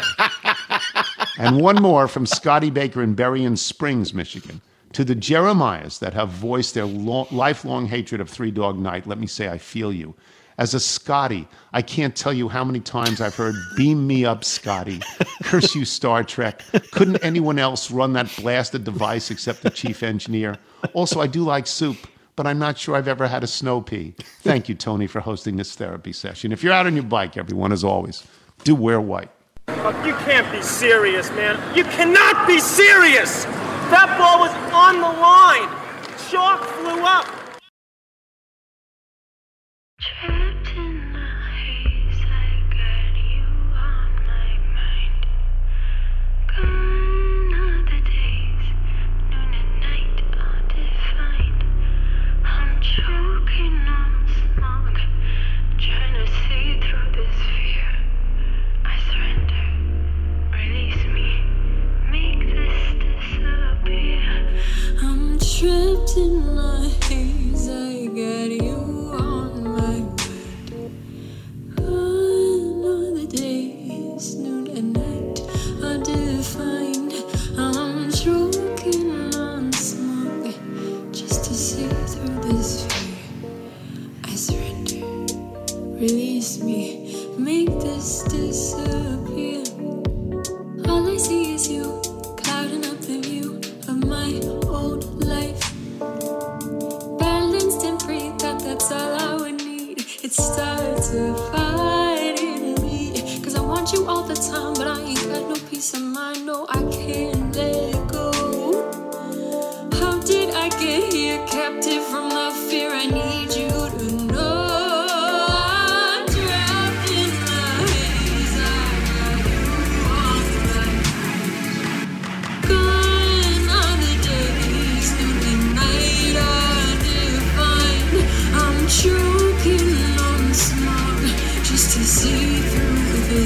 And one more from Scotty Baker in Berrien Springs, Michigan. To the Jeremiahs that have voiced their lo- lifelong hatred of Three Dog Night, let me say I feel you. As a Scotty, I can't tell you how many times I've heard "Beam me up, Scotty." Curse you, Star Trek. Couldn't anyone else run that blasted device except the chief engineer? Also, I do like soup, but I'm not sure I've ever had a snow pea. Thank you, Tony, for hosting this therapy session. If you're out on your bike, everyone, as always, do wear white. You can't be serious, man. You cannot be serious! That ball was on the line! Chalk flew up! Trapped in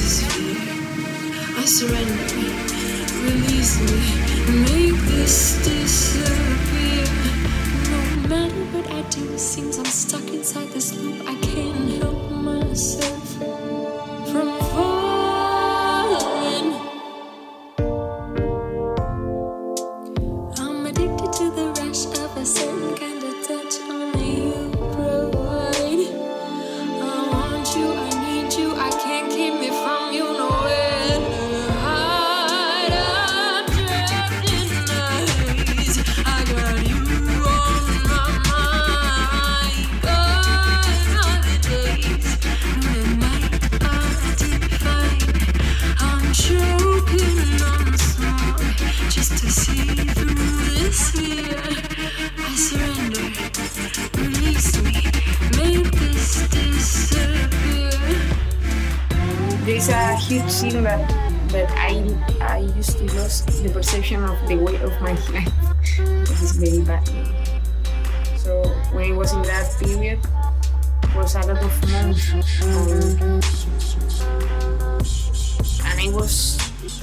I surrender, release me, make this disappear. No matter what I do, seems I'm stuck inside this loop. I can't help myself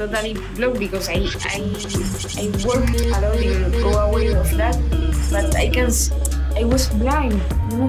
totally blocked because I I, I worked a lot in go away of that, but I can I was blind. You know?